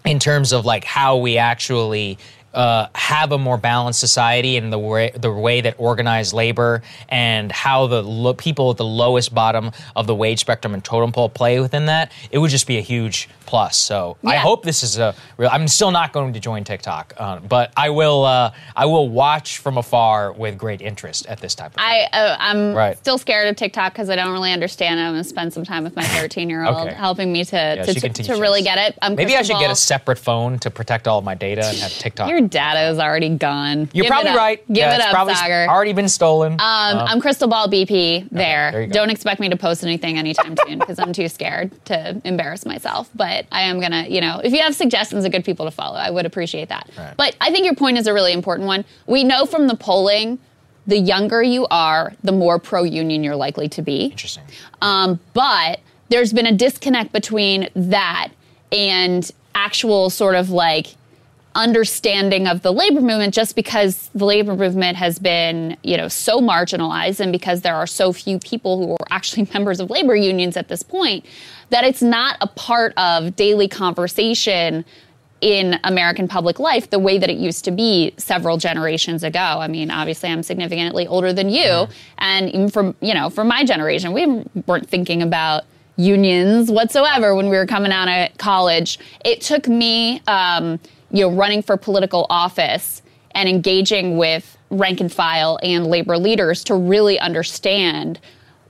in terms of like how we actually uh, have a more balanced society and the way the way that organized labor and how the lo- people at the lowest bottom of the wage spectrum and totem pole play within that, it would just be a huge plus. So I hope this is a real. I'm still not going to join TikTok, uh, but I will. Uh, I will watch from afar with great interest at this type of. I uh, I'm Right. still scared of TikTok because I don't really understand it. I'm gonna spend some time with my 13 year old Okay. helping me to Yeah, to, to, to really get it. I'm Maybe I should get a separate phone to protect all of my data and have TikTok. Your data is already gone. You're Give probably right. Give Yeah, it it's up, probably Saagar. already been stolen. Um, Uh, I'm Krystal Ball BP there. there. Don't expect me to post anything anytime soon because I'm too scared to embarrass myself. But I am gonna, you know, if you have suggestions of good people to follow, I would appreciate that. Right. But I think your point is a really important one. We know from the polling, the younger you are, the more pro-union you're likely to be. Interesting. Um, but there's been a disconnect between that and actual sort of like understanding of the labor movement just because the labor movement has been, you know, so marginalized and because there are so few people who are actually members of labor unions at this point that it's not a part of daily conversation in American public life the way that it used to be several generations ago. I mean, obviously I'm significantly older than you and even from, you know, from my generation, we weren't thinking about unions whatsoever when we were coming out of college. It took me um, you know, running for political office and engaging with rank and file and labor leaders to really understand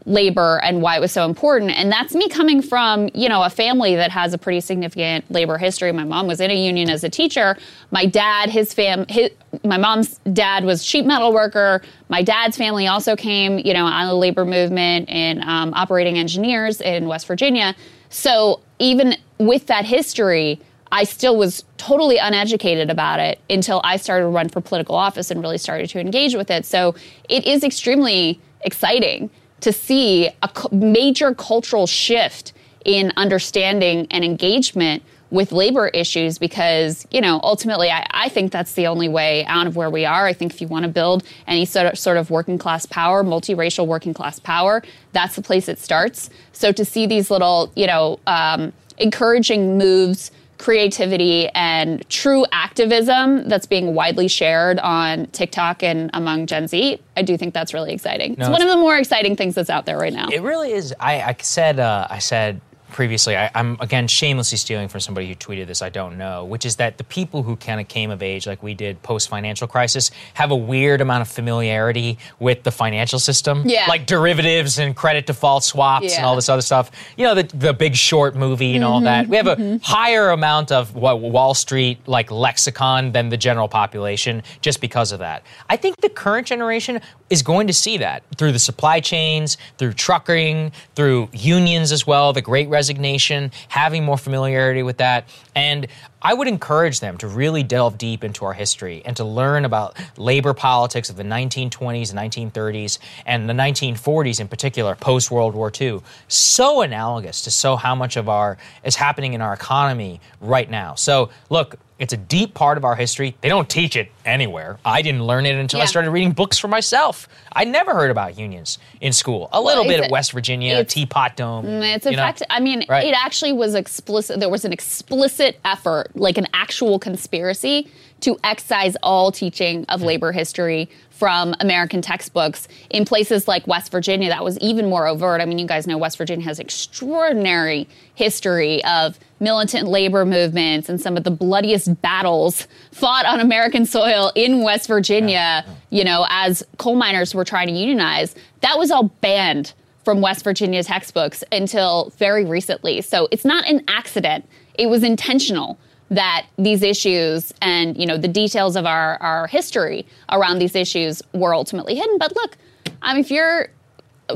labor and why it was so important. And that's me coming from, you know, a family that has a pretty significant labor history. My mom was in a union as a teacher. My dad, his fam, his, my mom's dad was sheet metal worker. My dad's family also came, you know, of the labor movement and um, operating engineers in West Virginia. So even with that history, I still was totally uneducated about it until I started to run for political office and really started to engage with it. So it is extremely exciting to see a major cultural shift in understanding and engagement with labor issues because, you know, ultimately I, I think that's the only way out of where we are. I think if you want to build any sort of, sort of working class power, multiracial working class power, that's the place it starts. So to see these little, you know, um, encouraging moves creativity and true activism that's being widely shared on TikTok and among Gen Z, I do think that's really exciting. No, it's one of the more exciting things that's out there right now. It really is. I, I said. Uh, I said previously. I, I'm again shamelessly stealing from somebody who tweeted this. I don't know, which is that the people who kind of came of age, like we did post financial crisis, have a weird amount of familiarity with the financial system. Yeah. Like derivatives and credit default swaps and all this other stuff. You know, the the Big Short movie and all that. We have a mhm. higher amount of what Wall Street like lexicon than the general population just because of that. I think the current generation is going to see that through the supply chains, through trucking, through unions as well, the great resignation, having more familiarity with that. And I would encourage them to really delve deep into our history and to learn about labor politics of the 1920s and 1930s and the 1940s in particular, post World War II. So analogous to so how much of our is happening in our economy right now. So look, it's a deep part of our history. They don't teach it anywhere. I didn't learn it until I started reading books for myself. I never heard about unions in school. A little Well, bit at West Virginia, Teapot Dome. Mm, It's know? effective. I mean, Right. it actually was explicit. There was an explicit effort, like an actual conspiracy, to excise all teaching of labor history from American textbooks. In places like West Virginia, that was even more overt. I mean, you guys know West Virginia has extraordinary history of militant labor movements and some of the bloodiest battles fought on American soil in West Virginia, you know, as coal miners were trying to unionize. That was all banned from West Virginia textbooks until very recently. So it's not an accident. It was intentional that these issues and you know the details of our, our history around these issues were ultimately hidden. But look, I mean, if you're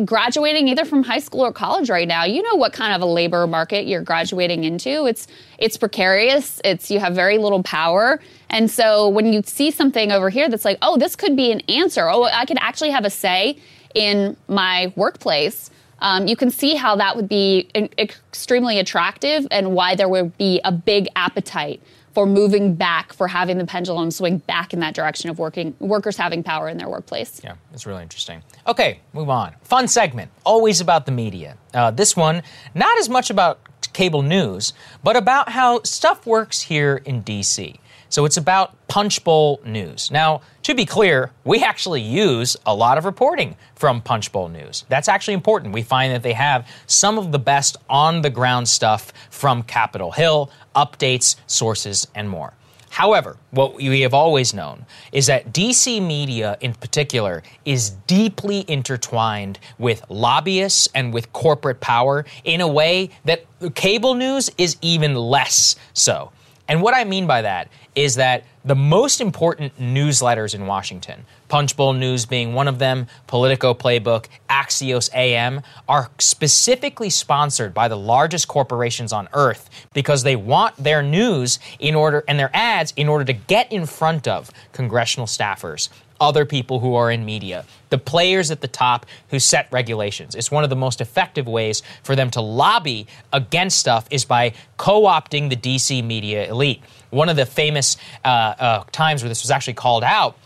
graduating either from high school or college right now, you know what kind of a labor market you're graduating into. It's it's precarious. It's you have very little power. And so when you see something over here that's like, oh, this could be an answer. Oh, I could actually have a say in my workplace, um, you can see how that would be extremely attractive and why there would be a big appetite for moving back, for having the pendulum swing back in that direction of working workers having power in their workplace. Yeah, it's really interesting. Okay, move on. Fun segment, always about the media. Uh, this one, not as much about cable news, but about how stuff works here in DC. So it's about Punchbowl News. Now, to be clear, we actually use a lot of reporting from Punchbowl News. That's actually important. We find that they have some of the best on the ground stuff from Capitol Hill, updates, sources, and more. However, what we have always known is that DC media in particular is deeply intertwined with lobbyists and with corporate power in a way that cable news is even less so. And what I mean by that is that the most important newsletters in Washington, Punchbowl News being one of them, Politico Playbook, Axios AM, are specifically sponsored by the largest corporations on earth because they want their news in order and their ads in order to get in front of congressional staffers other people who are in media, the players at the top who set regulations. It's one of the most effective ways for them to lobby against stuff is by co-opting the DC media elite. One of the famous uh, uh, times where this was actually called out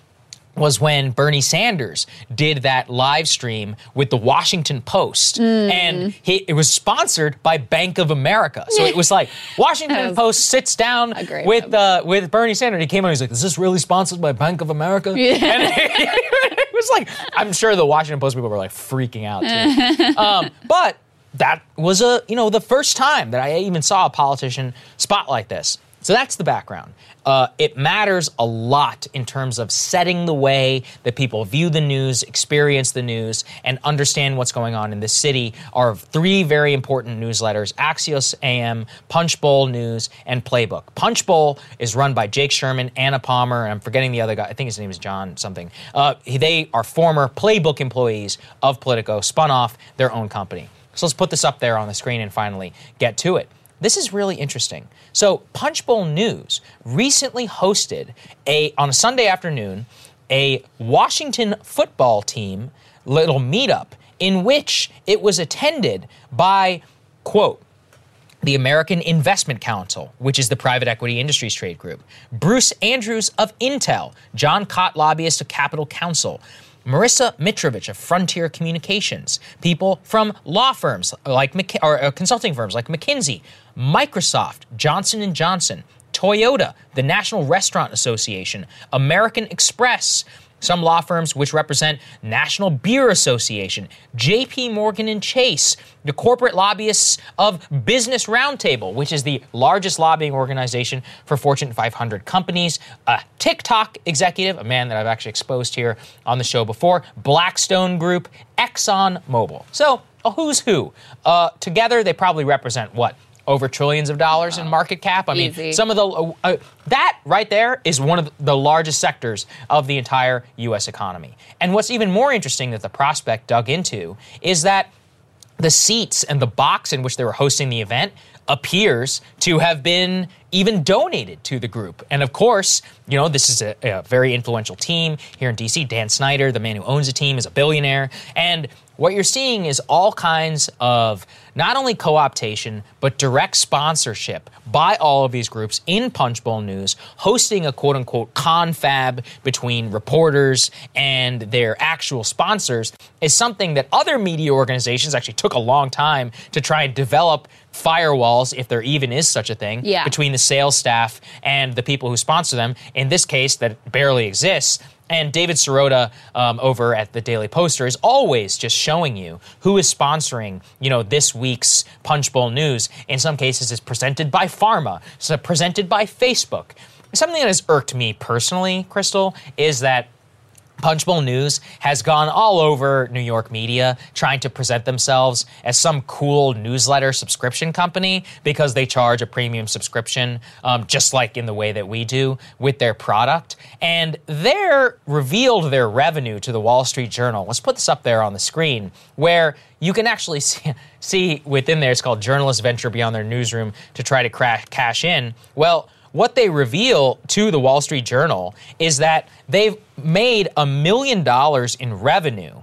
was when Bernie Sanders did that live stream with the Washington Post, mm. and he, it was sponsored by Bank of America. So it was like Washington Post sits down with uh, with Bernie Sanders. He came on, he's like, "Is this really sponsored by Bank of America?" Yeah. And it, was like, I'm sure the Washington Post people were like freaking out too. um, but that was a you know the first time that I even saw a politician spotlight this. So that's the background. Uh, it matters a lot in terms of setting the way that people view the news, experience the news, and understand what's going on in the city. Are three very important newsletters Axios AM, Punchbowl News, and Playbook. Punchbowl is run by Jake Sherman, Anna Palmer, and I'm forgetting the other guy. I think his name is John something. Uh, they are former Playbook employees of Politico, spun off their own company. So let's put this up there on the screen and finally get to it. This is really interesting. So, Punchbowl News recently hosted a on a Sunday afternoon a Washington football team little meetup in which it was attended by quote the American Investment Council, which is the private equity industries trade group, Bruce Andrews of Intel, John Cott, lobbyist of Capitol Counsel, Marissa Mitrovich of Frontier Communications, people from law firms like or uh, consulting firms like McKinsey, Microsoft, Johnson & Johnson, Toyota, the National Restaurant Association, American Express, some law firms which represent National Beer Association, JP Morgan and Chase, the corporate lobbyists of Business Roundtable, which is the largest lobbying organization for Fortune 500 companies, a TikTok executive, a man that I've actually exposed here on the show before, Blackstone Group, Exxon Mobil. So, a who's who. Uh, together, they probably represent what? Over trillions of dollars in market cap. I Easy. mean, some of the uh, uh, that right there is one of the largest sectors of the entire U.S. economy. And what's even more interesting that the prospect dug into is that the seats and the box in which they were hosting the event appears to have been even donated to the group. And of course, you know, this is a, a, very influential team here in DC. Dan Snyder, the man who owns the team, is a billionaire. And what you're seeing is all kinds of not only co optation, but direct sponsorship by all of these groups in Punchbowl News, hosting a quote unquote confab between reporters and their actual sponsors is something that other media organizations actually took a long time to try and develop firewalls, if there even is such a thing, Yeah. between the sales staff and the people who sponsor them. In this case, that barely exists. And David Sirota um, over at the Daily Poster is always just showing you who is sponsoring, you know, this week's Punchbowl News. In some cases, it's presented by Pharma, so presented by Facebook. Something that has irked me personally, Krystal, is that Punchbowl News has gone all over New York media trying to present themselves as some cool newsletter subscription company because they charge a premium subscription, um, just like in the way that we do with their product. And they're revealed their revenue to the Wall Street Journal. Let's put this up there on the screen where you can actually see, see within there, it's called Journalist Venture Beyond Their Newsroom to try to crash, cash in. Well, what they reveal to the Wall Street Journal is that they've made a million dollars in revenue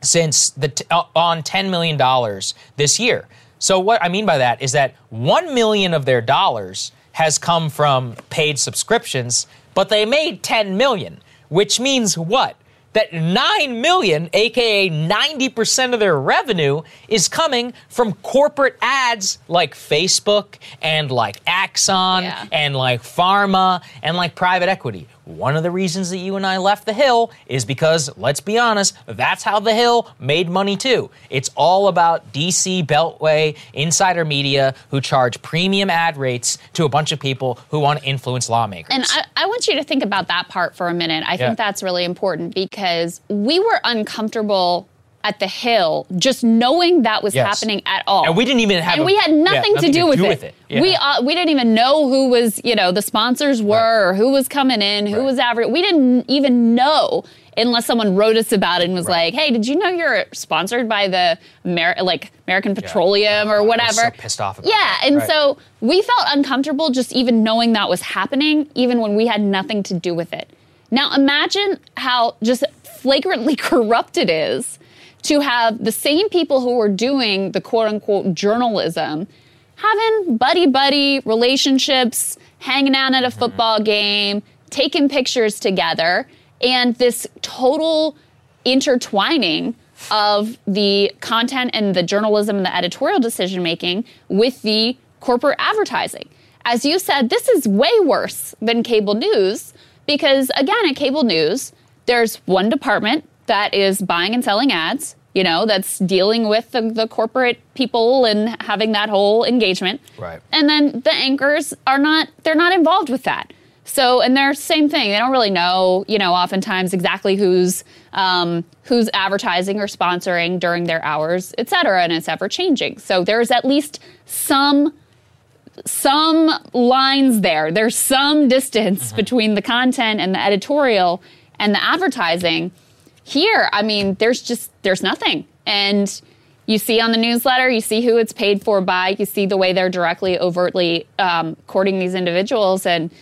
since the t- uh, on 10 million dollars this year. So what I mean by that is that 1 million of their dollars has come from paid subscriptions, but they made 10 million, which means what? That 9 million, aka 90% of their revenue is coming from corporate ads like Facebook and like Exxon Yeah. and like pharma and like private equity. One of the reasons that you and I left the Hill is because, let's be honest, that's how the Hill made money too. It's all about DC Beltway insider media who charge premium ad rates to a bunch of people who want to influence lawmakers. And I, I want you to think about that part for a minute. I Yeah. think that's really important because we were uncomfortable at the Hill just knowing that was Yes. happening at all. And we didn't even have and a- we had yeah, nothing, to do, with, it. Yeah. We uh, we didn't even know who was you know the sponsors were or who was coming in, who Right. was average. We didn't even know unless someone wrote us about it and was like, "Hey, did you know you're sponsored by the Amer- like American Petroleum or I was whatever?" so pissed off about Yeah, that. and Right. so we felt uncomfortable just even knowing that was happening, even when we had nothing to do with it. Now imagine how just flagrantly corrupt it is to have the same people who are doing the quote unquote journalism having buddy buddy relationships, hanging out at a football game, taking pictures together, and this total intertwining of the content and the journalism and the editorial decision making with the corporate advertising. As you said, this is way worse than cable news because, again, at cable news, there's one department that is buying and selling ads, you know, that's dealing with the, the corporate people and having that whole engagement. Right. And then the anchors are not, they're not involved with that. So, and they're same thing. They don't really know, you know, oftentimes exactly who's um, who's advertising or sponsoring during their hours, et cetera, and it's ever changing. So there's at least some some lines there. There's some distance between the content and the editorial and the advertising. Here, I mean, there's just there's nothing. And you see on the newsletter, you see who it's paid for by, you see the way they're directly, overtly um, courting these individuals. And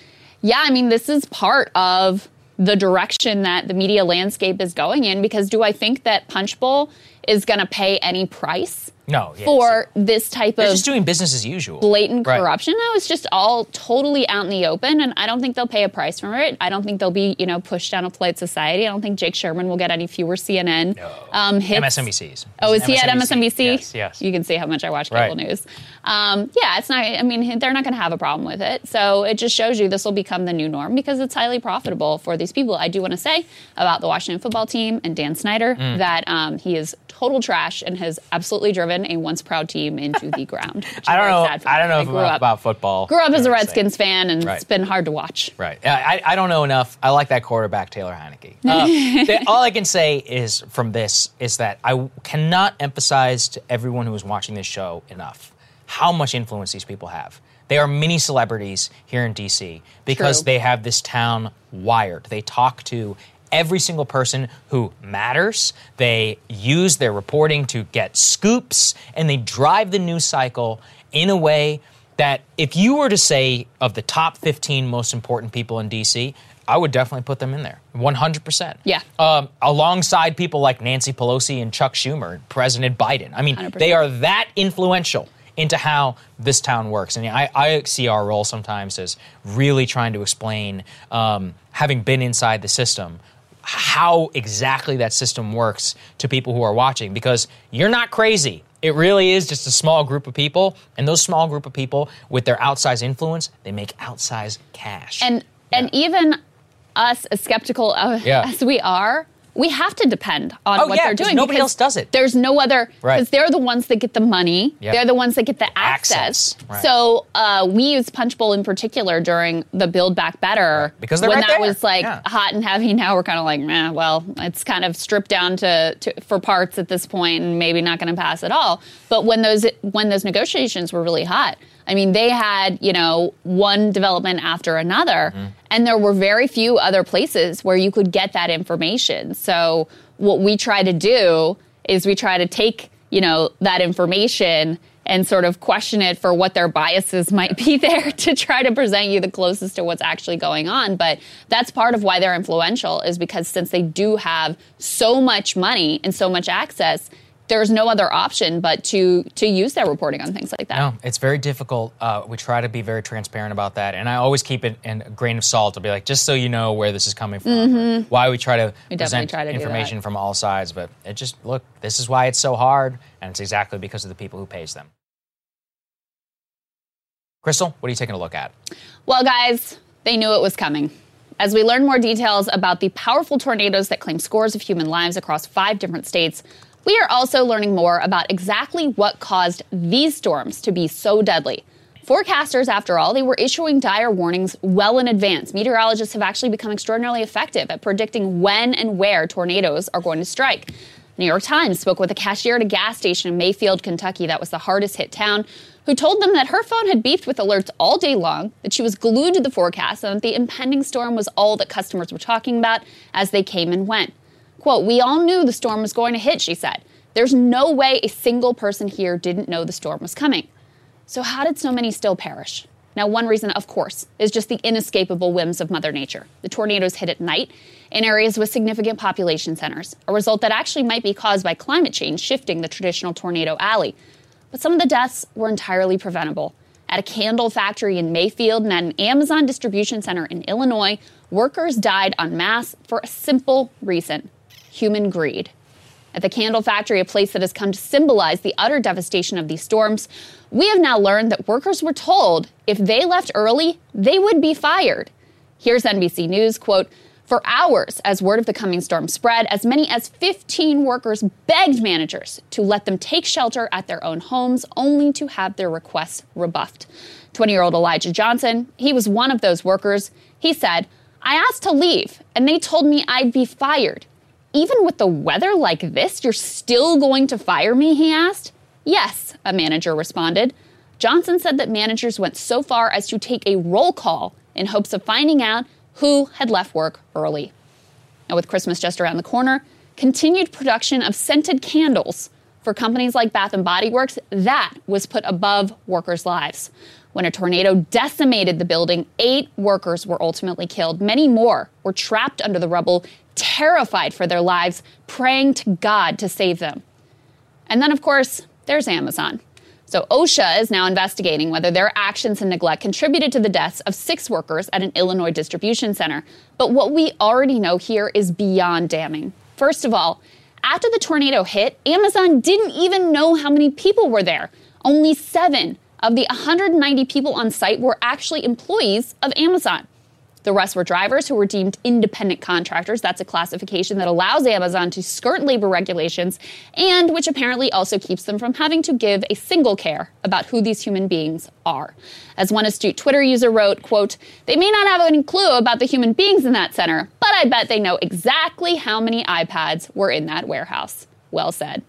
yeah, I mean, this is part of the direction that the media landscape is going in because do I think that Punchbowl is going to pay any price No, yeah, for this type They're of just doing business as usual. blatant Right. corruption. That was just all totally out in the open, and I don't think they'll pay a price for it. I don't think they'll be, you know, pushed down a polite society. I don't think Jake Sherman will get any fewer CNN um, hits. MSNBC's. Oh, is he at MSNBC? Yes, yes. You can see how much I watch cable Right. news. Um, yeah, it's not. I mean, they're not going to have a problem with it. So it just shows you this will become the new norm because it's highly profitable for these people. I do want to say about the Washington football team and Dan Snyder Mm. that um, he is total trash and has absolutely driven a once proud team into the ground. I don't know. I don't know if grew up, about football. grew up as a. Redskins fan, and Right. it's been hard to watch. Right. I, I I don't know enough. I like that quarterback, Taylor Heinicke. Uh, the- all I can say is from this is that I cannot emphasize to everyone who is watching this show enough how much influence these people have. They are mini celebrities here in DC because True. they have this town wired. They talk to every single person who matters. They use their reporting to get scoops and they drive the news cycle in a way that if you were to say of the top 15 most important people in DC, I would definitely put them in there. 100%. Yeah. Um, alongside people like Nancy Pelosi and Chuck Schumer, and President Biden. I mean, 100%. they are that influential into how this town works. And I, I see our role sometimes as really trying to explain, um, having been inside the system, how exactly that system works to people who are watching because you're not crazy It really is just a small group of people, and those small group of people with their outsized influence, they make outsized cash. And and even us, as skeptical of, Yeah. as we are, we have to depend on Oh, what yeah, they're doing. nobody else does it. There's no other because Right. they're the ones that get the money. Yeah. They're the ones that get the access. Access, right. So uh, we used Punchbowl in particular during the Build Back Better Because they're when right that there. was like Yeah. hot and heavy. Now we're kind of like, meh, well, it's kind of stripped down to, to for parts at this point, and maybe not going to pass at all. But when those when those negotiations were really hot, I mean, they had you know one development after another, Mm-hmm. and there were very few other places where you could get that information. So what we try to do is we try to take you know that information and sort of question it for what their biases might be there to try to present you the closest to what's actually going on. But that's part of why they're influential, is because since they do have so much money and so much access, there's no other option but to to use their reporting on things like that. No, it's very difficult. Uh, we try to be very transparent about that, and I always keep it in a grain of salt. I'll be like, just so you know where this is coming from, Mhm. why we try to We present try to information from all sides. But it just look, this is why it's so hard, and it's exactly because of the people who pays them. Krystal, what are you taking a look at? Well, guys, they knew it was coming. As we learn more details about the powerful tornadoes that claim scores of human lives across five different states, we are also learning more about exactly what caused these storms to be so deadly. Forecasters, after all, they were issuing dire warnings well in advance. Meteorologists have actually become extraordinarily effective at predicting when and where tornadoes are going to strike. New York Times spoke with a cashier at a gas station in Mayfield, Kentucky, that was the hardest hit town, who told them that her phone had beeped with alerts all day long, that she was glued to the forecast, and that the impending storm was all that customers were talking about as they came and went. Quote, We all knew the storm was going to hit, she said. There's no way a single person here didn't know the storm was coming. So, how did so many still perish? Now, one reason, of course, is just the inescapable whims of Mother Nature. The tornadoes hit at night in areas with significant population centers, a result that actually might be caused by climate change shifting the traditional tornado alley. But some of the deaths were entirely preventable. At a candle factory in Mayfield and at an Amazon distribution center in Illinois, workers died en masse for a simple reason human greed. At the candle factory, a place that has come to symbolize the utter devastation of these storms, we have now learned that workers were told if they left early, they would be fired. Here's NBC News quote, for hours, as word of the coming storm spread, as many as 15 workers begged managers to let them take shelter at their own homes, only to have their requests rebuffed. 20 year old Elijah Johnson, he was one of those workers. He said, I asked to leave, and they told me I'd be fired. Even with the weather like this, you're still going to fire me? He asked. Yes, a manager responded. Johnson said that managers went so far as to take a roll call in hopes of finding out who had left work early. Now, with Christmas just around the corner, continued production of scented candles for companies like Bath and Body Works, that was put above workers' lives. When a tornado decimated the building, eight workers were ultimately killed. Many more were trapped under the rubble, terrified for their lives, praying to God to save them. And then, of course, there's Amazon. So OSHA is now investigating whether their actions and neglect contributed to the deaths of six workers at an Illinois distribution center. But what we already know here is beyond damning. First of all, after the tornado hit, Amazon didn't even know how many people were there. Only seven of the 190 people on site were actually employees of Amazon. The rest were drivers who were deemed independent contractors. That's a classification that allows Amazon to skirt labor regulations and which apparently also keeps them from having to give a single care about who these human beings are. As one astute Twitter user wrote, quote, they may not have any clue about the human beings in that center, but I bet they know exactly how many iPads were in that warehouse. Well said.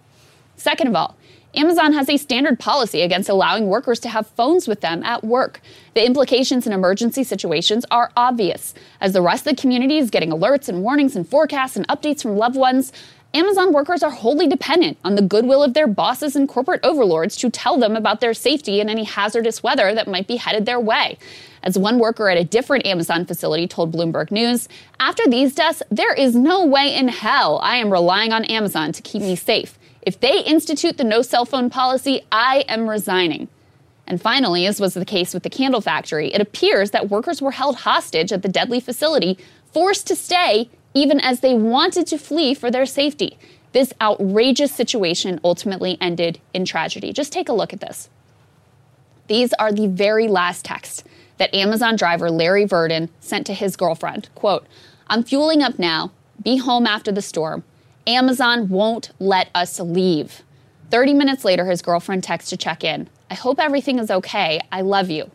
Second of all, Amazon has a standard policy against allowing workers to have phones with them at work. The implications in emergency situations are obvious. As the rest of the community is getting alerts and warnings and forecasts and updates from loved ones, Amazon workers are wholly dependent on the goodwill of their bosses and corporate overlords to tell them about their safety and any hazardous weather that might be headed their way. As one worker at a different Amazon facility told Bloomberg News, after these deaths, there is no way in hell I am relying on Amazon to keep me safe. If they institute the no cell phone policy, I am resigning. And finally, as was the case with the candle factory, it appears that workers were held hostage at the deadly facility, forced to stay even as they wanted to flee for their safety. This outrageous situation ultimately ended in tragedy. Just take a look at this. These are the very last texts that Amazon driver Larry Virden sent to his girlfriend. Quote, I'm fueling up now. Be home after the storm. Amazon won't let us leave. 30 minutes later, his girlfriend texts to check in. I hope everything is okay. I love you.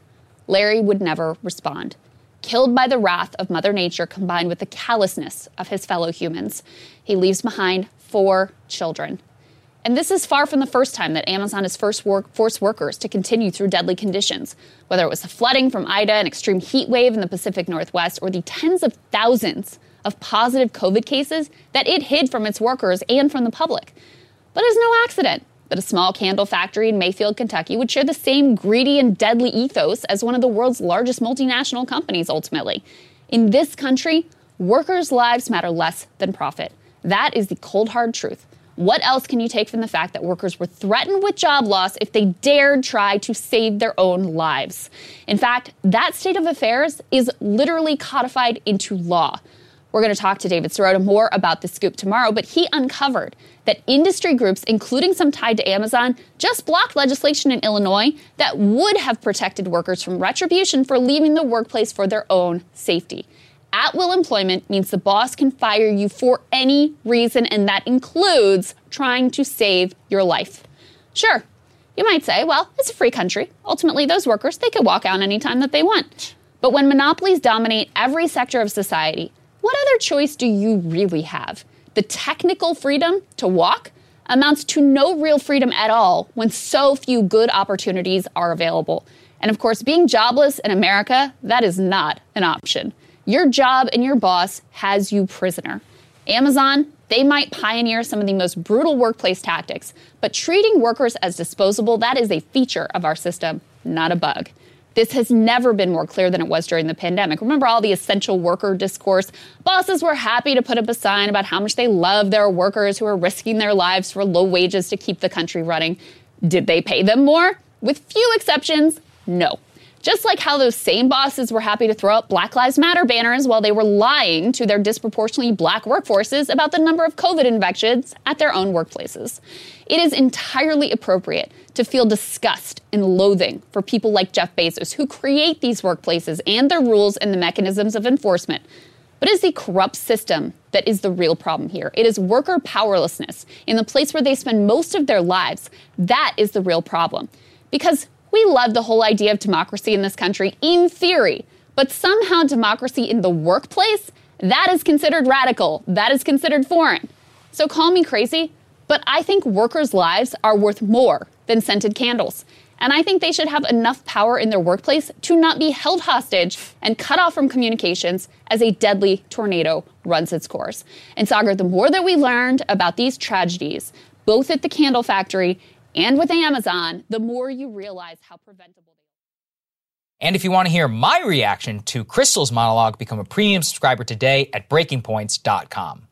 Larry would never respond. Killed by the wrath of Mother Nature combined with the callousness of his fellow humans, he leaves behind four children. And this is far from the first time that Amazon has first work, forced workers to continue through deadly conditions, whether it was the flooding from Ida, an extreme heat wave in the Pacific Northwest, or the tens of thousands of positive COVID cases that it hid from its workers and from the public. But it's no accident that a small candle factory in Mayfield, Kentucky would share the same greedy and deadly ethos as one of the world's largest multinational companies ultimately. In this country, workers' lives matter less than profit. That is the cold hard truth. What else can you take from the fact that workers were threatened with job loss if they dared try to save their own lives? In fact, that state of affairs is literally codified into law. We're going to talk to David Sirota more about the scoop tomorrow, but he uncovered that industry groups, including some tied to Amazon, just blocked legislation in Illinois that would have protected workers from retribution for leaving the workplace for their own safety. At will employment means the boss can fire you for any reason, and that includes trying to save your life. Sure, you might say, well, it's a free country. Ultimately, those workers, they can walk out anytime that they want. But when monopolies dominate every sector of society, what other choice do you really have? The technical freedom to walk amounts to no real freedom at all when so few good opportunities are available. And of course, being jobless in America, that is not an option. Your job and your boss has you prisoner. Amazon, they might pioneer some of the most brutal workplace tactics, but treating workers as disposable, that is a feature of our system, not a bug. This has never been more clear than it was during the pandemic. Remember all the essential worker discourse? Bosses were happy to put up a sign about how much they love their workers who are risking their lives for low wages to keep the country running. Did they pay them more? With few exceptions, no. Just like how those same bosses were happy to throw up Black Lives Matter banners while they were lying to their disproportionately black workforces about the number of COVID infections at their own workplaces. It is entirely appropriate to feel disgust and loathing for people like Jeff Bezos who create these workplaces and their rules and the mechanisms of enforcement. But it is the corrupt system that is the real problem here. It is worker powerlessness in the place where they spend most of their lives. That is the real problem. Because we love the whole idea of democracy in this country in theory, but somehow democracy in the workplace, that is considered radical. That is considered foreign. So call me crazy, but I think workers' lives are worth more than scented candles. And I think they should have enough power in their workplace to not be held hostage and cut off from communications as a deadly tornado runs its course. And Saagar, the more that we learned about these tragedies, both at the candle factory and with Amazon, the more you realize how preventable they are. And if you want to hear my reaction to Krystal's monologue, become a premium subscriber today at breakingpoints.com.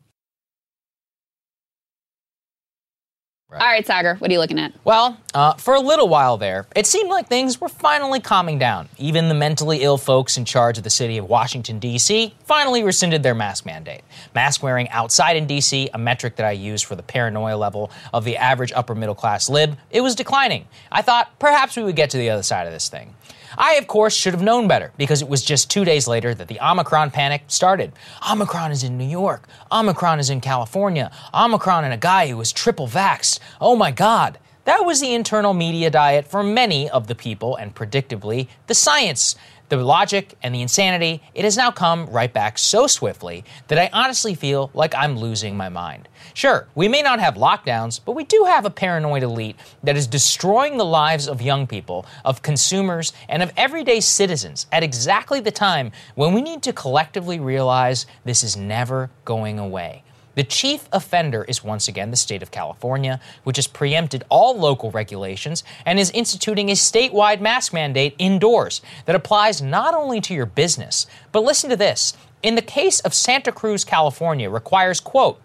Right. All right, Saagar, what are you looking at? Well, uh, for a little while there, it seemed like things were finally calming down. Even the mentally ill folks in charge of the city of Washington, D.C., finally rescinded their mask mandate. Mask wearing outside in D.C., a metric that I use for the paranoia level of the average upper middle class lib, it was declining. I thought perhaps we would get to the other side of this thing. I, of course, should have known better because it was just two days later that the Omicron panic started. Omicron is in New York. Omicron is in California. Omicron and a guy who was triple vaxxed. Oh my God. That was the internal media diet for many of the people, and predictably, the science the logic and the insanity, it has now come right back so swiftly that I honestly feel like I'm losing my mind. Sure, we may not have lockdowns, but we do have a paranoid elite that is destroying the lives of young people, of consumers, and of everyday citizens at exactly the time when we need to collectively realize this is never going away. The chief offender is once again the state of California, which has preempted all local regulations and is instituting a statewide mask mandate indoors that applies not only to your business, but listen to this. In the case of Santa Cruz, California, requires, quote,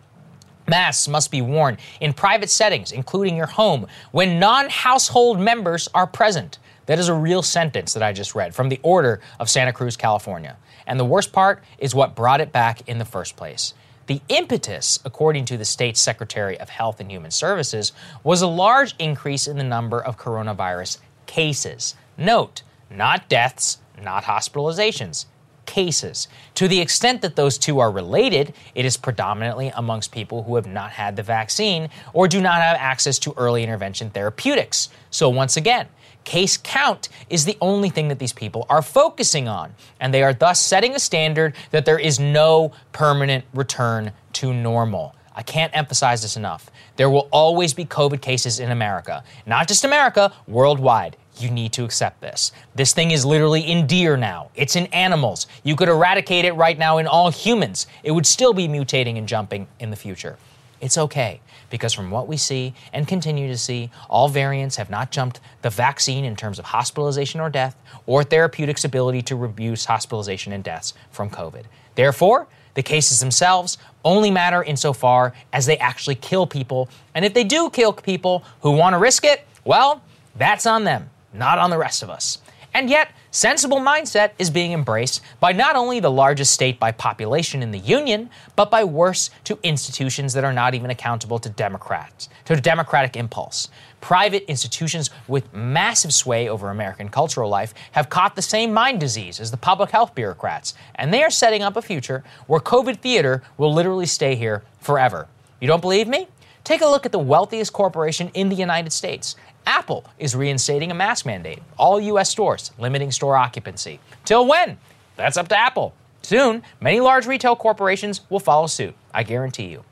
Masks must be worn in private settings, including your home, when non household members are present. That is a real sentence that I just read from the order of Santa Cruz, California. And the worst part is what brought it back in the first place. The impetus, according to the state's Secretary of Health and Human Services, was a large increase in the number of coronavirus cases. Note, not deaths, not hospitalizations, cases. To the extent that those two are related, it is predominantly amongst people who have not had the vaccine or do not have access to early intervention therapeutics. So, once again, case count is the only thing that these people are focusing on, and they are thus setting a standard that there is no permanent return to normal. I can't emphasize this enough. There will always be COVID cases in America. Not just America, worldwide. You need to accept this. This thing is literally in deer now. It's in animals. You could eradicate it right now in all humans. It would still be mutating and jumping in the future. It's okay because from what we see and continue to see, all variants have not jumped the vaccine in terms of hospitalization or death or therapeutics ability to reduce hospitalization and deaths from COVID. Therefore, the cases themselves only matter insofar as they actually kill people. And if they do kill people who want to risk it, well, that's on them, not on the rest of us. And yet, sensible mindset is being embraced by not only the largest state by population in the union, but by worse to institutions that are not even accountable to Democrats, to democratic impulse. Private institutions with massive sway over American cultural life have caught the same mind disease as the public health bureaucrats, and they are setting up a future where COVID theater will literally stay here forever. You don't believe me? Take a look at the wealthiest corporation in the United States. Apple is reinstating a mask mandate, all U.S. stores, limiting store occupancy. Till when? That's up to Apple. Soon, many large retail corporations will follow suit, I guarantee you.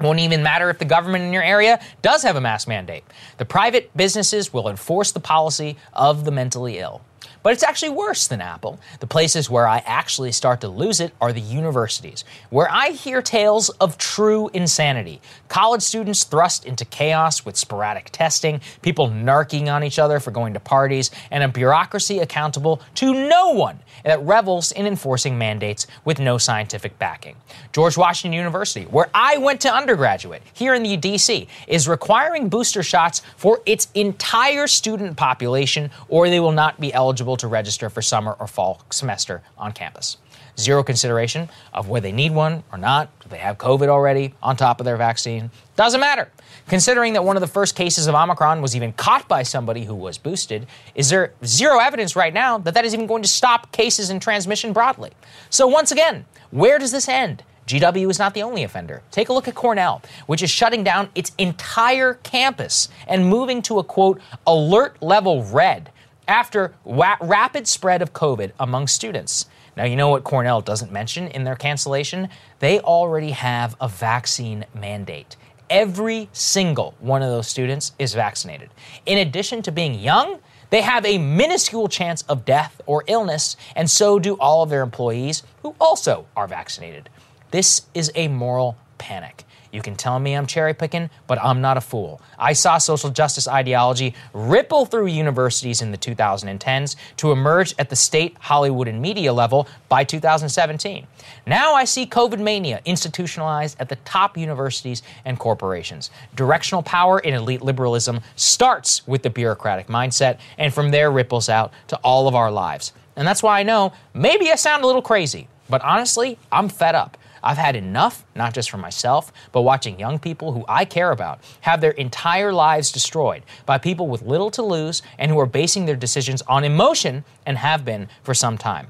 Won't even matter if the government in your area does have a mask mandate. The private businesses will enforce the policy of the mentally ill. But it's actually worse than Apple. The places where I actually start to lose it are the universities, where I hear tales of true insanity. College students thrust into chaos with sporadic testing, people narking on each other for going to parties, and a bureaucracy accountable to no one that revels in enforcing mandates with no scientific backing. George Washington University, where I went to undergraduate here in the DC, is requiring booster shots for its entire student population, or they will not be eligible to register for summer or fall semester on campus. Zero consideration of whether they need one or not. Do they have COVID already on top of their vaccine? Doesn't matter. Considering that one of the first cases of Omicron was even caught by somebody who was boosted, is there zero evidence right now that that is even going to stop cases and transmission broadly? So, once again, where does this end? GW is not the only offender. Take a look at Cornell, which is shutting down its entire campus and moving to a quote, alert level red after wa- rapid spread of COVID among students. Now, you know what Cornell doesn't mention in their cancellation? They already have a vaccine mandate. Every single one of those students is vaccinated. In addition to being young, they have a minuscule chance of death or illness, and so do all of their employees who also are vaccinated. This is a moral panic. You can tell me I'm cherry picking, but I'm not a fool. I saw social justice ideology ripple through universities in the 2010s to emerge at the state, Hollywood, and media level by 2017. Now I see COVID mania institutionalized at the top universities and corporations. Directional power in elite liberalism starts with the bureaucratic mindset, and from there ripples out to all of our lives. And that's why I know maybe I sound a little crazy, but honestly, I'm fed up. I've had enough, not just for myself, but watching young people who I care about have their entire lives destroyed by people with little to lose and who are basing their decisions on emotion and have been for some time.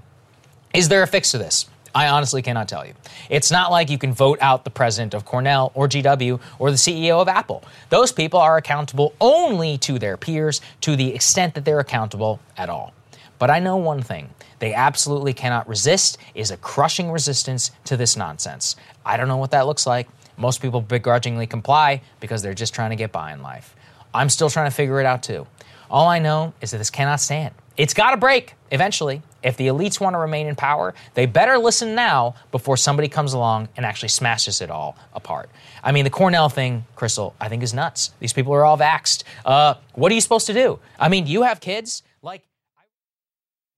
Is there a fix to this? I honestly cannot tell you. It's not like you can vote out the president of Cornell or GW or the CEO of Apple. Those people are accountable only to their peers to the extent that they're accountable at all. But I know one thing they absolutely cannot resist is a crushing resistance to this nonsense. I don't know what that looks like. Most people begrudgingly comply because they're just trying to get by in life. I'm still trying to figure it out too. All I know is that this cannot stand. It's got to break eventually. If the elites want to remain in power, they better listen now before somebody comes along and actually smashes it all apart. I mean, the Cornell thing, Krystal, I think is nuts. These people are all vaxxed. Uh, what are you supposed to do? I mean, you have kids.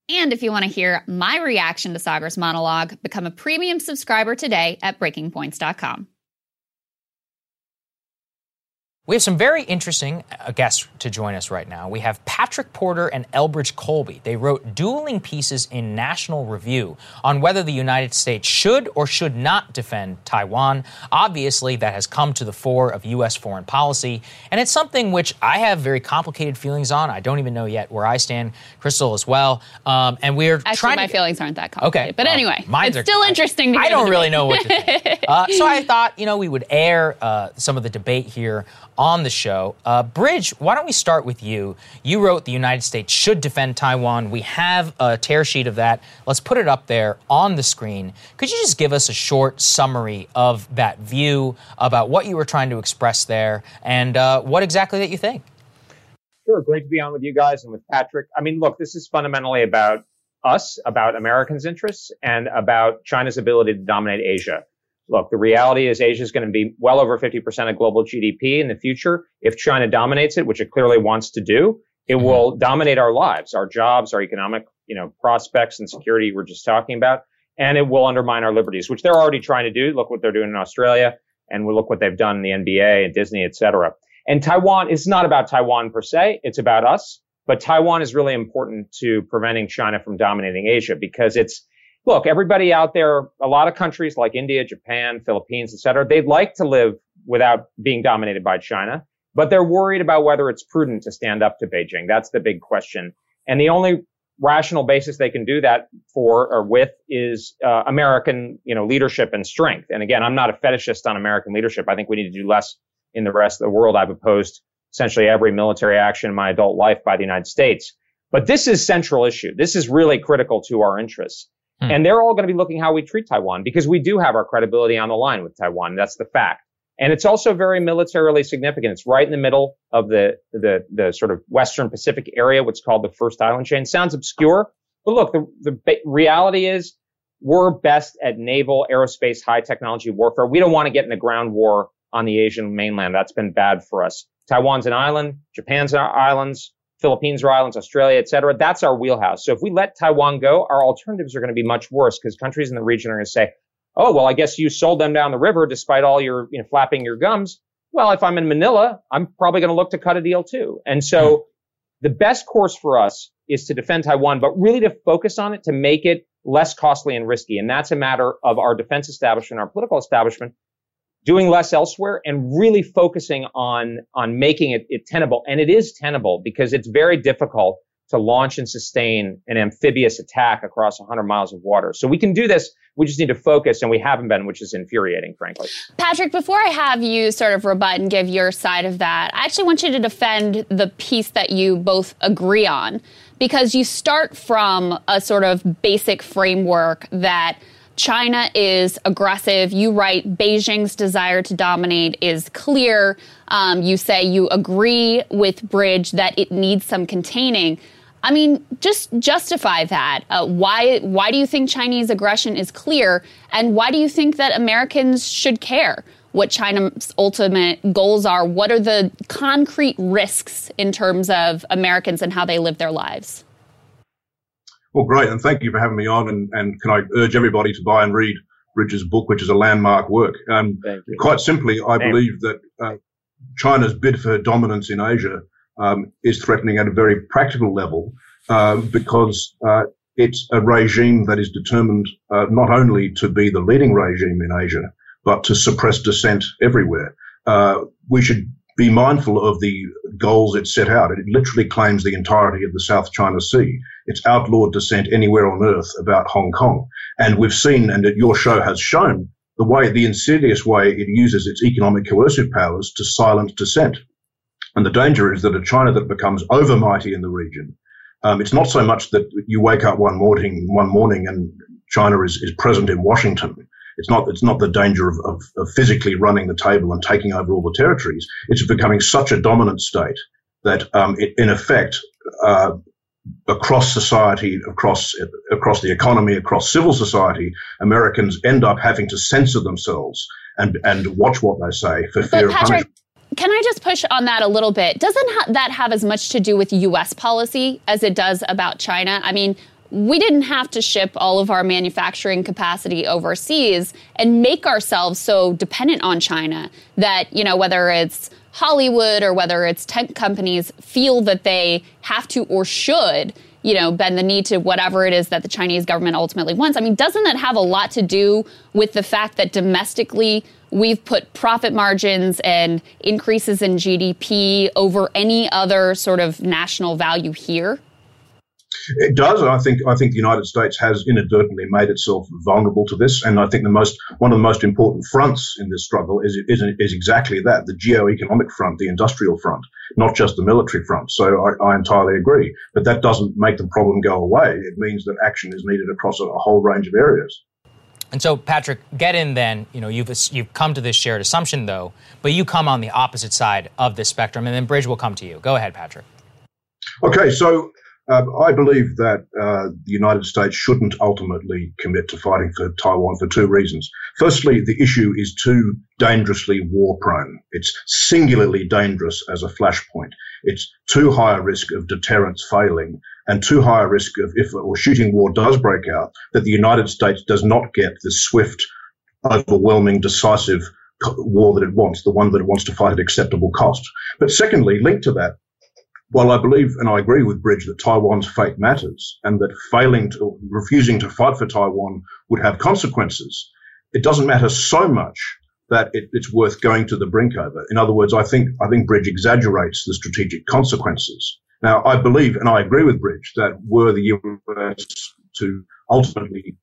And if you want to hear my reaction to Saagar's monologue, become a premium subscriber today at breakingpoints.com. We have some very interesting uh, guests to join us right now. We have Patrick Porter and Elbridge Colby. They wrote dueling pieces in National Review on whether the United States should or should not defend Taiwan. Obviously, that has come to the fore of U.S. foreign policy, and it's something which I have very complicated feelings on. I don't even know yet where I stand. Krystal as well, um, and we're Actually, trying. my to, feelings aren't that complicated. Okay, but well, anyway, mine's it's are- still interesting to I don't really know what to think. uh, so I thought, you know, we would air uh, some of the debate here on the show. Uh, Bridge, why don't we start with you? You wrote the United States should defend Taiwan. We have a tear sheet of that. Let's put it up there on the screen. Could you just give us a short summary of that view about what you were trying to express there and uh, what exactly that you think? Sure, great to be on with you guys and with Patrick. I mean, look, this is fundamentally about us, about Americans' interests, and about China's ability to dominate Asia. Look, the reality is Asia is going to be well over 50% of global GDP in the future. If China dominates it, which it clearly wants to do, it mm-hmm. will dominate our lives, our jobs, our economic, you know, prospects and security we're just talking about. And it will undermine our liberties, which they're already trying to do. Look what they're doing in Australia and we look what they've done in the NBA and Disney, et cetera. And Taiwan is not about Taiwan per se. It's about us. But Taiwan is really important to preventing China from dominating Asia because it's, look, everybody out there, a lot of countries like India, Japan, Philippines, et cetera, they'd like to live without being dominated by China, but they're worried about whether it's prudent to stand up to Beijing. That's the big question. And the only rational basis they can do that for or with is uh, American, you know, leadership and strength. And again, I'm not a fetishist on American leadership. I think we need to do less in the rest of the world. I've opposed essentially every military action in my adult life by the United States. But this is central issue. This is really critical to our interests. Hmm. And they're all going to be looking how we treat Taiwan because we do have our credibility on the line with Taiwan. That's the fact. And it's also very militarily significant. It's right in the middle of the, the, the sort of Western Pacific area, what's called the first island chain. Sounds obscure, but look, the, the reality is we're best at naval, aerospace, high technology warfare. We don't want to get in the ground war on the Asian mainland. That's been bad for us. Taiwan's an island, Japan's an islands, Philippines are islands, Australia, et cetera. That's our wheelhouse. So if we let Taiwan go, our alternatives are going to be much worse because countries in the region are going to say, oh, well, I guess you sold them down the river despite all your, you know, flapping your gums. Well, if I'm in Manila, I'm probably going to look to cut a deal too. And so hmm. the best course for us is to defend Taiwan, but really to focus on it to make it less costly and risky. And that's a matter of our defense establishment, our political establishment doing less elsewhere and really focusing on, on making it, it tenable. And it is tenable because it's very difficult to launch and sustain an amphibious attack across 100 miles of water. So we can do this. We just need to focus, and we haven't been, which is infuriating, frankly. Patrick, before I have you sort of rebut and give your side of that, I actually want you to defend the piece that you both agree on because you start from a sort of basic framework that China is aggressive. You write Beijing's desire to dominate is clear. Um, you say you agree with Bridge that it needs some containing. I mean, just justify that. Uh, why? Why do you think Chinese aggression is clear, and why do you think that Americans should care what China's ultimate goals are? What are the concrete risks in terms of Americans and how they live their lives? Well, great, and thank you for having me on. And, and can I urge everybody to buy and read Bridges' book, which is a landmark work. Um, quite simply, I believe that uh, China's bid for dominance in Asia um, is threatening at a very practical level um, because uh, it's a regime that is determined uh, not only to be the leading regime in Asia, but to suppress dissent everywhere. Uh, we should be mindful of the goals it set out. It literally claims the entirety of the South China Sea. It's outlawed dissent anywhere on earth about Hong Kong. And we've seen, and your show has shown, the way, the insidious way it uses its economic coercive powers to silence dissent. And the danger is that a China that becomes overmighty in the region, um, it's not so much that you wake up one morning, one morning and China is, is present in Washington. It's not, it's not the danger of, of, of physically running the table and taking over all the territories. It's becoming such a dominant state that, um, it, in effect, uh, across society, across across the economy, across civil society, Americans end up having to censor themselves and and watch what they say for fear But of punishment. can I just push on that a little bit? Doesn't ha- that have as much to do with U.S. policy as it does about China? I mean, we didn't have to ship all of our manufacturing capacity overseas and make ourselves so dependent on China that, you know, whether it's Hollywood or whether it's tech companies feel that they have to or should you know, bend the knee to whatever it is that the Chinese government ultimately wants. I mean, doesn't that have a lot to do with the fact that domestically we've put profit margins and increases in GDP over any other sort of national value here? It does. I think I think the United States has inadvertently made itself vulnerable to this, and I think the most one of the most important fronts in this struggle is is, is exactly that: the geo-economic front, the industrial front, not just the military front. So I, I, entirely agree, but that doesn't make the problem go away. It means that action is needed across a, a whole range of areas. And so, Patrick, get in then. You know, you've you've come to this shared assumption, though, but you come on the opposite side of the spectrum, and then Bridge will come to you. Go ahead, Patrick. Okay, so um, I believe that uh, the United States shouldn't ultimately commit to fighting for Taiwan for two reasons. Firstly, the issue is too dangerously war prone. It's singularly dangerous as a flashpoint. It's too high a risk of deterrence failing and too high a risk of if or shooting war does break out that the United States does not get the swift, overwhelming, decisive war that it wants, the one that it wants to fight at acceptable cost. But secondly, linked to that, while I believe and I agree with Bridge that Taiwan's fate matters and that failing to, refusing to fight for Taiwan would have consequences, it doesn't matter so much that it, it's worth going to the brink over. In other words, I think, I think Bridge exaggerates the strategic consequences. Now, I believe and I agree with Bridge that were the US to ultimately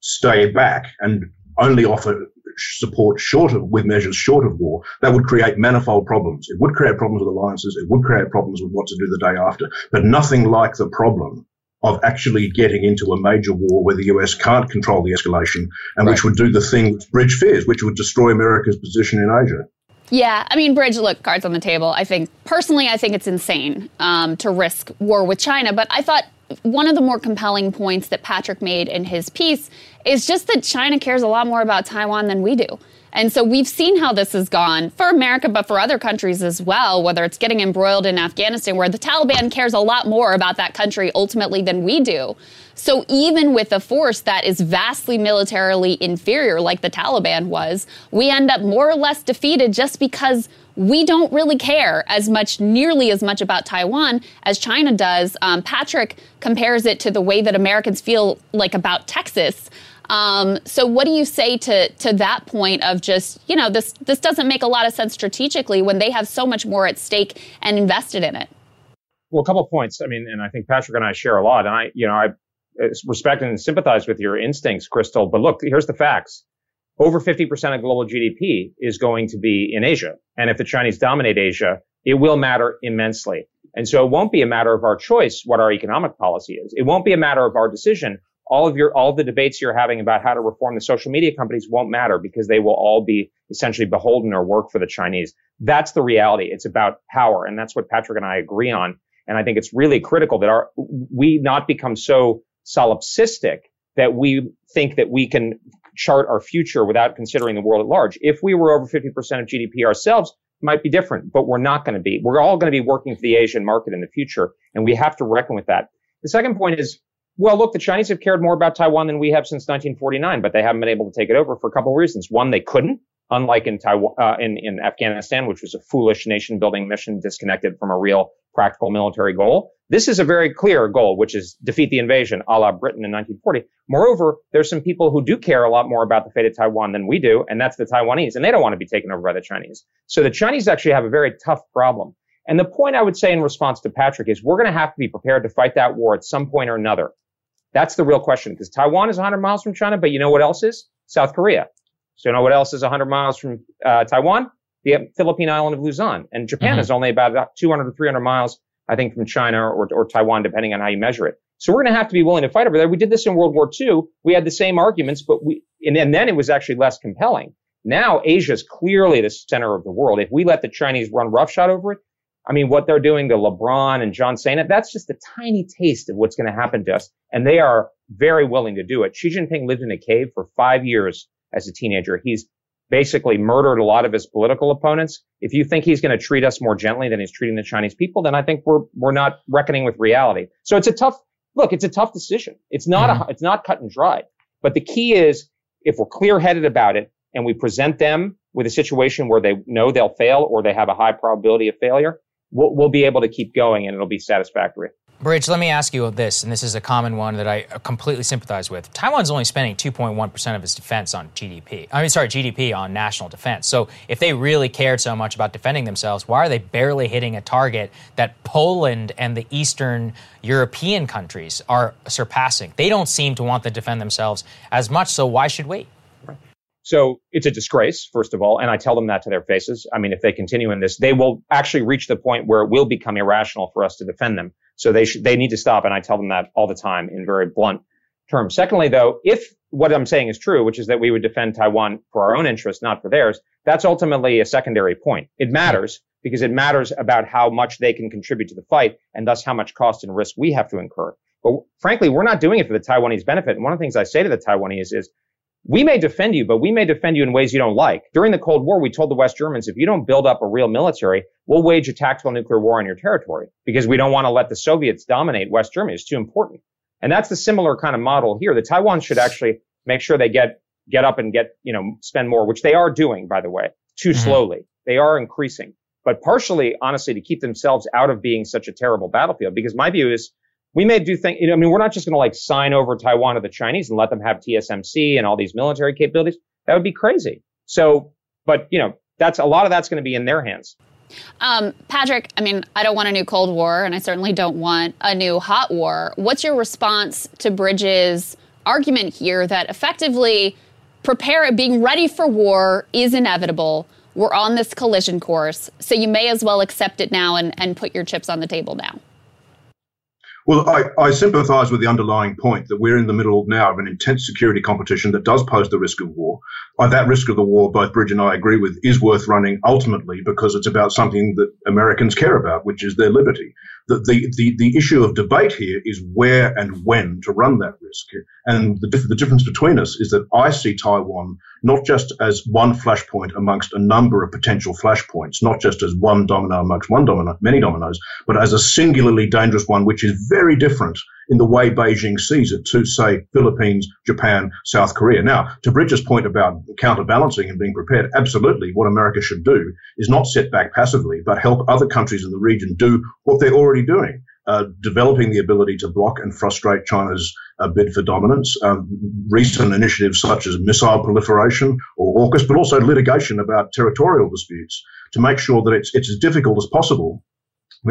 stay back and only offer support short of, with measures short of war, that would create manifold problems. It would create problems with alliances. It would create problems with what to do the day after, but nothing like the problem of actually getting into a major war where the US can't control the escalation and right. which would do the thing which Bridge fears, which would destroy America's position in Asia. Yeah, I mean, Bridge, look, cards on the table. I think, personally, I think it's insane um, to risk war with China, but I thought one of the more compelling points that Patrick made in his piece is just that China cares a lot more about Taiwan than we do. And so we've seen how this has gone for America, but for other countries as well, whether it's getting embroiled in Afghanistan, where the Taliban cares a lot more about that country ultimately than we do. So even with a force that is vastly militarily inferior, like the Taliban was, we end up more or less defeated just because we don't really care as much, nearly as much about Taiwan as China does. Um, Patrick compares it to the way that Americans feel like about Texas. Um, so, what do you say to to that point of just you know this this doesn't make a lot of sense strategically when they have so much more at stake and invested in it? Well, a couple of points. I mean, and I think Patrick and I share a lot, and I you know I respect and sympathize with your instincts, Krystal. But look, here's the facts over 50% of global GDP is going to be in Asia. And if the Chinese dominate Asia, it will matter immensely. And so it won't be a matter of our choice what our economic policy is. It won't be a matter of our decision. All of your, all of the debates you're having about how to reform the social media companies won't matter because they will all be essentially beholden or work for the Chinese. That's the reality. It's about power. And that's what Patrick and I agree on. And I think it's really critical that our, we not become so solipsistic that we think that we can chart our future without considering the world at large. If we were over 50% of GDP ourselves, it might be different, but we're not going to be. We're all going to be working for the Asian market in the future, and we have to reckon with that. The second point is, well, look, the Chinese have cared more about Taiwan than we have since 1949, but they haven't been able to take it over for a couple of reasons. One, they couldn't, unlike in Taiwan, uh, in, in Afghanistan, which was a foolish nation building mission disconnected from a real practical military goal. This is a very clear goal, which is defeat the invasion, a la Britain in 1940. Moreover, there's some people who do care a lot more about the fate of Taiwan than we do, and that's the Taiwanese, and they don't want to be taken over by the Chinese. So the Chinese actually have a very tough problem. And the point I would say in response to Patrick is we're going to have to be prepared to fight that war at some point or another. That's the real question because Taiwan is 100 miles from China, but you know what else is? South Korea. So you know what else is 100 miles from uh, Taiwan? The Philippine island of Luzon. And Japan mm-hmm. is only about 200 to 300 miles I think, from China or, or Taiwan, depending on how you measure it. So we're going to have to be willing to fight over there. We did this in World War II. We had the same arguments, but we, and, and then it was actually less compelling. Now Asia is clearly the center of the world. If we let the Chinese run roughshod over it, I mean, what they're doing to LeBron and John Cena, that's just a tiny taste of what's going to happen to us. And they are very willing to do it. Xi Jinping lived in a cave for five years as a teenager. He's basically murdered a lot of his political opponents. If you think he's going to treat us more gently than he's treating the Chinese people, then I think we're we're not reckoning with reality. So it's a tough look. It's a tough decision. It's not mm-hmm. a, it's not cut and dry. But the key is if we're clear headed about it and we present them with a situation where they know they'll fail or they have a high probability of failure, we'll, we'll be able to keep going and it'll be satisfactory. Bridge, let me ask you this, and this is a common one that I completely sympathize with. Taiwan's only spending 2.1% of its defense on GDP. I mean, sorry, GDP on national defense. So if they really cared so much about defending themselves, why are they barely hitting a target that Poland and the Eastern European countries are surpassing? They don't seem to want to defend themselves as much, so why should we? So it's a disgrace, first of all, and I tell them that to their faces. I mean, if they continue in this, they will actually reach the point where it will become irrational for us to defend them. So they they need to stop, and I tell them that all the time in very blunt terms. Secondly, though, if what I'm saying is true, which is that we would defend Taiwan for our own interest, not for theirs, that's ultimately a secondary point. It matters because it matters about how much they can contribute to the fight and thus how much cost and risk we have to incur. But frankly, we're not doing it for the Taiwanese benefit. And one of the things I say to the Taiwanese is, we may defend you, but we may defend you in ways you don't like. During the Cold War, we told the West Germans, if you don't build up a real military, we'll wage a tactical nuclear war on your territory because we don't want to let the Soviets dominate West Germany. It's too important. And that's the similar kind of model here. The Taiwan should actually make sure they get, get up and get, you know, spend more, which they are doing, by the way, too mm-hmm. slowly. They are increasing, but partially, honestly, to keep themselves out of being such a terrible battlefield. Because my view is we may do things, you know, I mean, we're not just going to like sign over Taiwan to the Chinese and let them have TSMC and all these military capabilities. That would be crazy. So, but, you know, that's a lot of that's going to be in their hands. Um, Patrick, I mean, I don't want a new Cold War, and I certainly don't want a new hot war. What's your response to Bridges' argument here that effectively prepare being ready for war is inevitable? We're on this collision course, so you may as well accept it now and, and put your chips on the table now. Well, I, I sympathise with the underlying point that we're in the middle now of an intense security competition that does pose the risk of war. Uh, that risk of the war, both Bridge and I agree with, is worth running ultimately because it's about something that Americans care about, which is their liberty the, the, the, the, issue of debate here is where and when to run that risk. And the, the difference between us is that I see Taiwan not just as one flashpoint amongst a number of potential flashpoints, not just as one domino amongst one domino, many dominoes, but as a singularly dangerous one, which is very different in the way Beijing sees it to, say, Philippines, Japan, South Korea. Now, to Bridges' point about counterbalancing and being prepared, absolutely what America should do is not sit back passively, but help other countries in the region do what they're already doing. Uh, developing the ability to block and frustrate China's uh, bid for dominance. Um, recent initiatives such as missile proliferation or AUKUS, but also litigation about territorial disputes to make sure that it's, it's as difficult as possible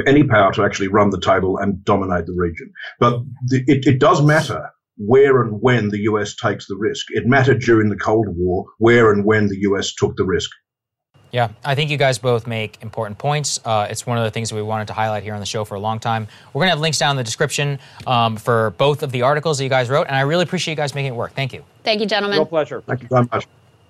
any power to actually run the table and dominate the region. But the, it, it does matter where and when the US takes the risk. It mattered during the Cold War where and when the US took the risk. Yeah, I think you guys both make important points. Uh, it's one of the things that we wanted to highlight here on the show for a long time. We're going to have links down in the description um, for both of the articles that you guys wrote, and I really appreciate you guys making it work. Thank you. Thank you, gentlemen. Real pleasure. Thank you very much.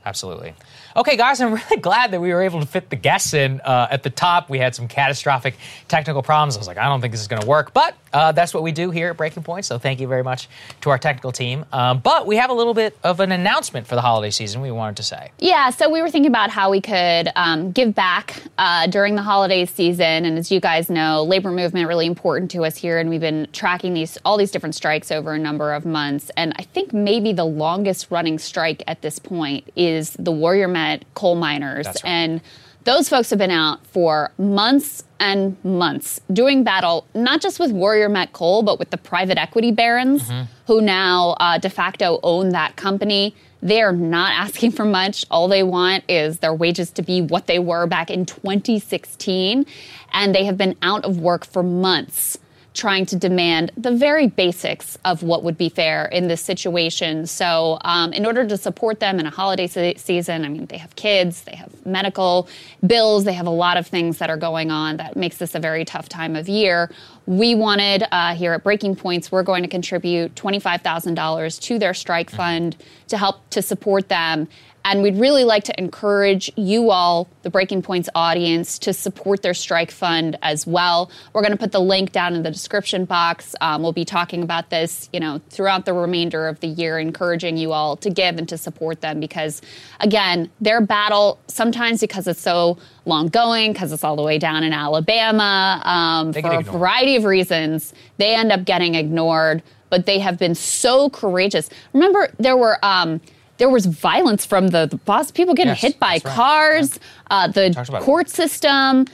Absolutely. Okay, guys, I'm really glad that we were able to fit the guests in. Uh, at the top, we had some catastrophic technical problems. I was like, I don't think this is going to work, but uh, that's what we do here at Breaking Point. So thank you very much to our technical team. Um, but we have a little bit of an announcement for the holiday season we wanted to say. Yeah, so we were thinking about how we could um, give back uh, during the holiday season. And as you guys know, labor movement really important to us here, and we've been tracking these all these different strikes over a number of months. And I think maybe the longest running strike at this point is the Warrior Met coal miners, right. and those folks have been out for months and months doing battle, not just with Warrior Met Coal, but with the private equity barons mm-hmm. who now uh, de facto own that company. They're not asking for much. All they want is their wages to be what they were back in 2016. And they have been out of work for months trying to demand the very basics of what would be fair in this situation. So, um, in order to support them in a holiday se- season, I mean, they have kids, they have medical bills, they have a lot of things that are going on that makes this a very tough time of year. We wanted uh, here at Breaking Points, we're going to contribute $25,000 to their strike fund to help to support them and we'd really like to encourage you all, the Breaking Points audience, to support their strike fund as well. We're going to put the link down in the description box. Um, we'll be talking about this, you know, throughout the remainder of the year, encouraging you all to give and to support them because, again, their battle sometimes because it's so long going, because it's all the way down in Alabama, um, for a variety of reasons, they end up getting ignored. But they have been so courageous. Remember, there were. Um, there was violence from the, the boss, people getting Yes, hit by that's right. cars, uh, the court system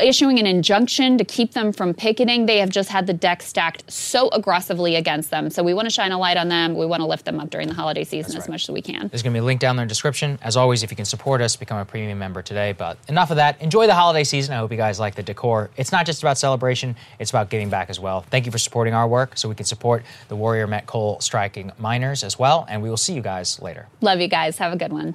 issuing an injunction to keep them from picketing. They have just had the deck stacked so aggressively against them. So we want to shine a light on them. We want to lift them up during the holiday season as much as we can. There's going to be a link down there in the description. As always, if you can support us, become a premium member today. But enough of that. Enjoy the holiday season. I hope you guys like the decor. It's not just about celebration, it's about giving back as well. Thank you for supporting our work so we can support the Warrior Met Coal striking miners as well. And we will see you guys later. Love you guys. Have a good one.